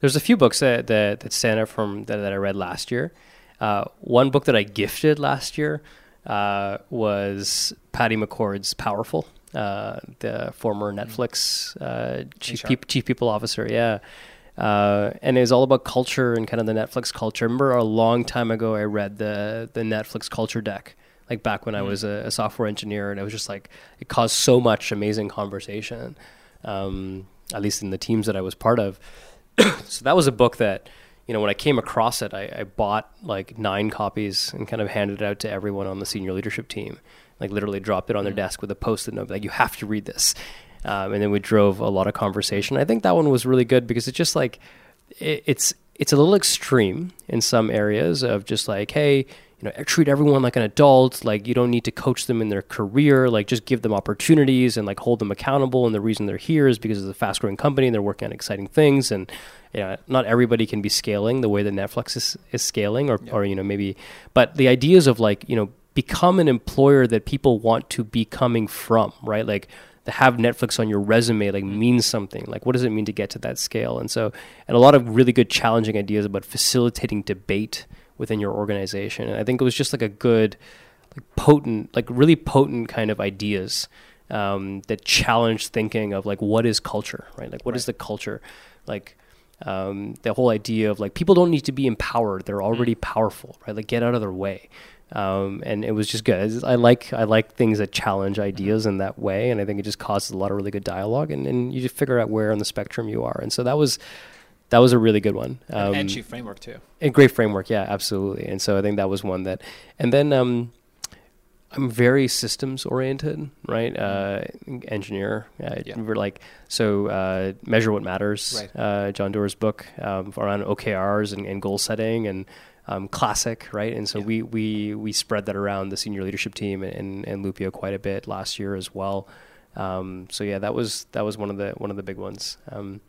there's a few books that that, that stand out from that, that I read last year. Uh, one book that I gifted last year uh, was Patty McCord's Powerful, uh, the former mm-hmm. Netflix uh, chief, pe- chief people officer. Yeah. Uh, and it was all about culture and kind of the Netflix culture. I remember a long time ago, I read the the Netflix culture deck, like back when mm. I was a, a, software engineer, and it was just like it caused so much amazing conversation, um, at least in the teams that I was part of. so that was a book that you know, when I came across it, I, I, bought like nine copies and kind of handed it out to everyone on the senior leadership team. Like literally dropped it on their mm. desk with a post-it note, like you have to read this. Um, and then we drove a lot of conversation. I think that one was really good because it's just like it, it's it's a little extreme in some areas of just like, hey, you know, treat everyone like an adult. Like you don't need to coach them in their career. Like just give them opportunities and like hold them accountable. And the reason they're here is because it's a fast growing company and they're working on exciting things. And you know, not everybody can be scaling the way that Netflix is, is scaling or, yeah. or, you know, maybe, but the ideas of like, you know, become an employer that people want to be coming from, right? Like to have Netflix on your resume like mm-hmm. means something. Like what does it mean to get to that scale? And so, and a lot of really good challenging ideas about facilitating debate within your organization. And I think it was just like a good, like potent, like really potent kind of ideas um, that challenged thinking of like what is culture, right? Like what right. is the culture, like. Um, the whole idea of like people don't need to be empowered; they're already mm. powerful, right? Like get out of their way. Um, and it was just good. I like I like things that challenge mm-hmm. ideas in that way, and I think it just causes a lot of really good dialogue, and, and you just figure out where on the spectrum you are. And so that was that was a really good one. Um, and cheap framework too. A great framework, yeah, absolutely. And so I think that was one that, and then um, I'm very systems oriented, right? Mm-hmm. Uh, engineer. Uh, yeah. We're like so uh, measure what matters. Right. Uh, John Doerr's book um, around OKRs and, and, goal setting and um, classic, right? And so yeah. we we we spread that around the senior leadership team and, and Loopio quite a bit last year as well. Um, so yeah, that was that was one of the one of the big ones. Um,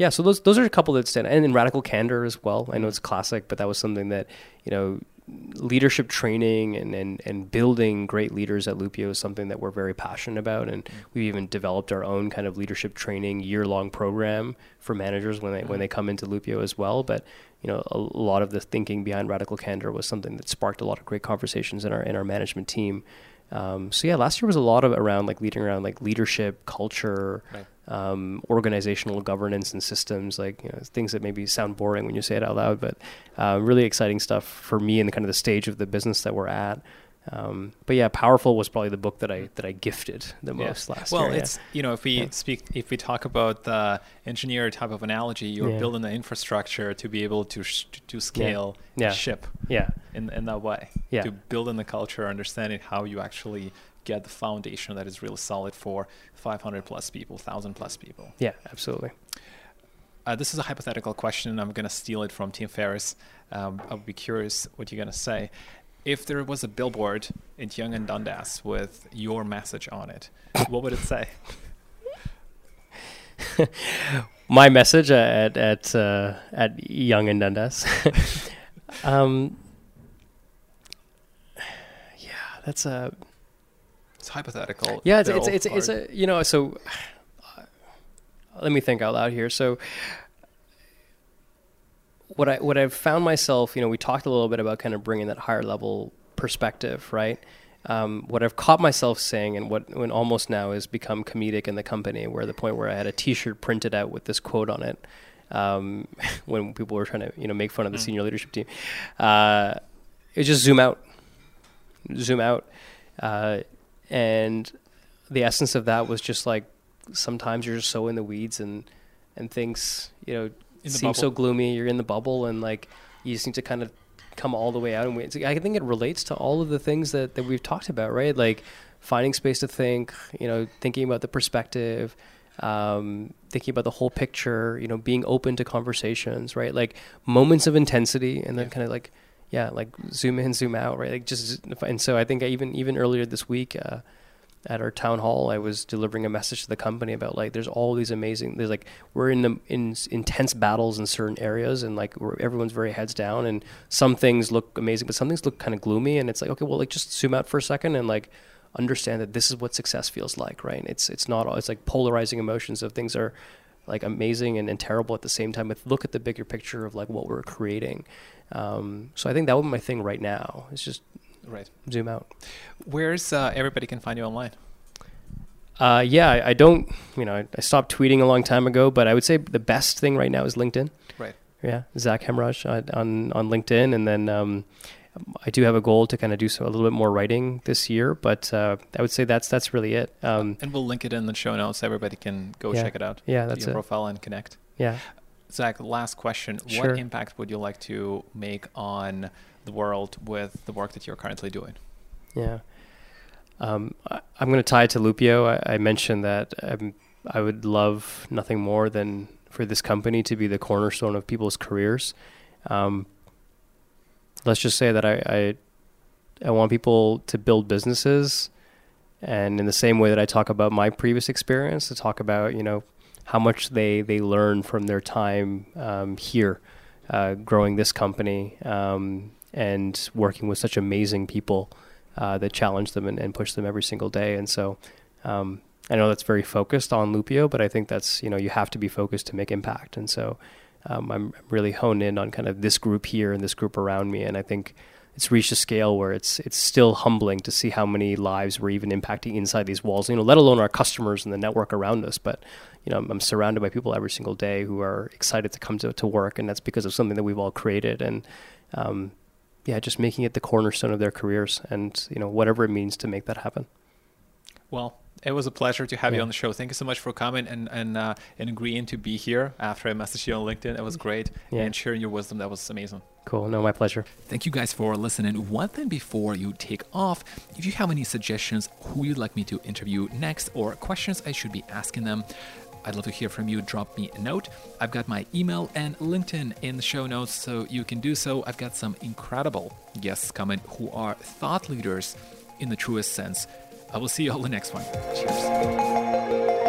yeah, so those those are a couple that stand, and in radical candor as well. I know it's classic, but that was something that you know, leadership training and and and building great leaders at Loopio is something that we're very passionate about, and mm-hmm. we've even developed our own kind of leadership training year long program for managers when they when they come into Loopio as well. But you know, a, a lot of the thinking behind radical candor was something that sparked a lot of great conversations in our in our management team. Um, so yeah, last year was a lot of around like leading around like leadership, culture, right um, organizational governance and systems, like you know, things that maybe sound boring when you say it out loud, but uh, really exciting stuff for me and kind of the stage of the business that we're at. Um, but yeah, powerful was probably the book that I that I gifted the yeah. most last well, year. Well, it's yeah. you know if we yeah. speak if we talk about the engineer type of analogy, you're building the infrastructure to be able to sh- to scale yeah. ship. Yeah. In in that way. Yeah. To build in the culture, understanding how you actually get the foundation that is really solid for 500 plus people, 1,000 plus people. Yeah, absolutely. Uh, this is a hypothetical question. I'm going to steal it from Tim Ferriss. Um, I'll be curious what you're going to say. If there was a billboard in Yonge and Dundas with your message on it, what would it say? My message at at uh, at Yonge and Dundas. um, yeah, that's a it's hypothetical. Yeah, it's it's it's, it's, a you know so. Uh, let me think out loud here. So, what I what I've found myself, you know, we talked a little bit about kind of bringing that higher level perspective, right? Um, what I've caught myself saying, and what when almost now is become comedic in the company, where the point where I had a T-shirt printed out with this quote on it, um, when people were trying to you know make fun of the mm. senior leadership team, uh, it just zoom out, zoom out. Uh, and the essence of that was just like sometimes you're just so in the weeds and and things you know seem so gloomy you're in the bubble and like you just need to kind of come all the way out and wait. I think it relates to all of the things that, that we've talked about right? Like finding space to think you know thinking about the perspective um, thinking about the whole picture you know being open to conversations right? Like moments of intensity and then yeah. kind of like yeah, like zoom in, zoom out, right? Like just and so I think I even even earlier this week uh, at our town hall, I was delivering a message to the company about like there's all these amazing there's like we're in the in intense battles in certain areas and like everyone's very heads down and some things look amazing, but some things look kind of gloomy and it's like okay, well like just zoom out for a second and like understand that this is what success feels like, right? It's it's not it's like polarizing emotions of things are like amazing and, and terrible at the same time. But look at the bigger picture of like what we're creating. Um, so I think that would be my thing right now. It's just right zoom out. Where's uh, everybody can find you online? Uh, yeah, I, I, don't. You know, I, I, stopped tweeting a long time ago, but I would say the best thing right now is LinkedIn. Right. Yeah, Zak Hemraj on on LinkedIn, and then um, I do have a goal to kind of do some, a little bit more writing this year, but uh, I would say that's that's really it. Um, and we'll link it in the show notes. So everybody can go yeah, check it out. Yeah, that's your it. profile and connect. Yeah. Zak, last question. Sure. What impact would you like to make on the world with the work that you're currently doing? Yeah. Um, I, am going to tie it to Loopio. I, I mentioned that I'm, I would love nothing more than for this company to be the cornerstone of people's careers. Um, let's just say that I, I, I want people to build businesses, and in the same way that I talk about my previous experience, to talk about you know how much they they learn from their time um, here, uh, growing this company um, and working with such amazing people uh, that challenge them and, and, push them every single day. And so. Um, I know that's very focused on Loopio, but I think that's you know you have to be focused to make impact, and so um, I'm really honed in on kind of this group here and this group around me, and I think it's reached a scale where it's it's still humbling to see how many lives we're even impacting inside these walls. You know, let alone our customers and the network around us. But you know, I'm, I'm surrounded by people every single day who are excited to come to to work, and that's because of something that we've all created. And um, yeah, just making it the cornerstone of their careers, and you know, whatever it means to make that happen. Well, it was a pleasure to have yeah. you on the show. Thank you so much for coming and and uh, and agreeing to be here after I messaged you on LinkedIn. It was great yeah. and sharing your wisdom. That was amazing. Cool. No, my pleasure. Thank you guys for listening. One thing before you take off, if you have any suggestions who you'd like me to interview next or questions I should be asking them, I'd love to hear from you. Drop me a note. I've got my email and LinkedIn in the show notes, so you can do so. I've got some incredible guests coming who are thought leaders in the truest sense. I will see you all the next one. Cheers.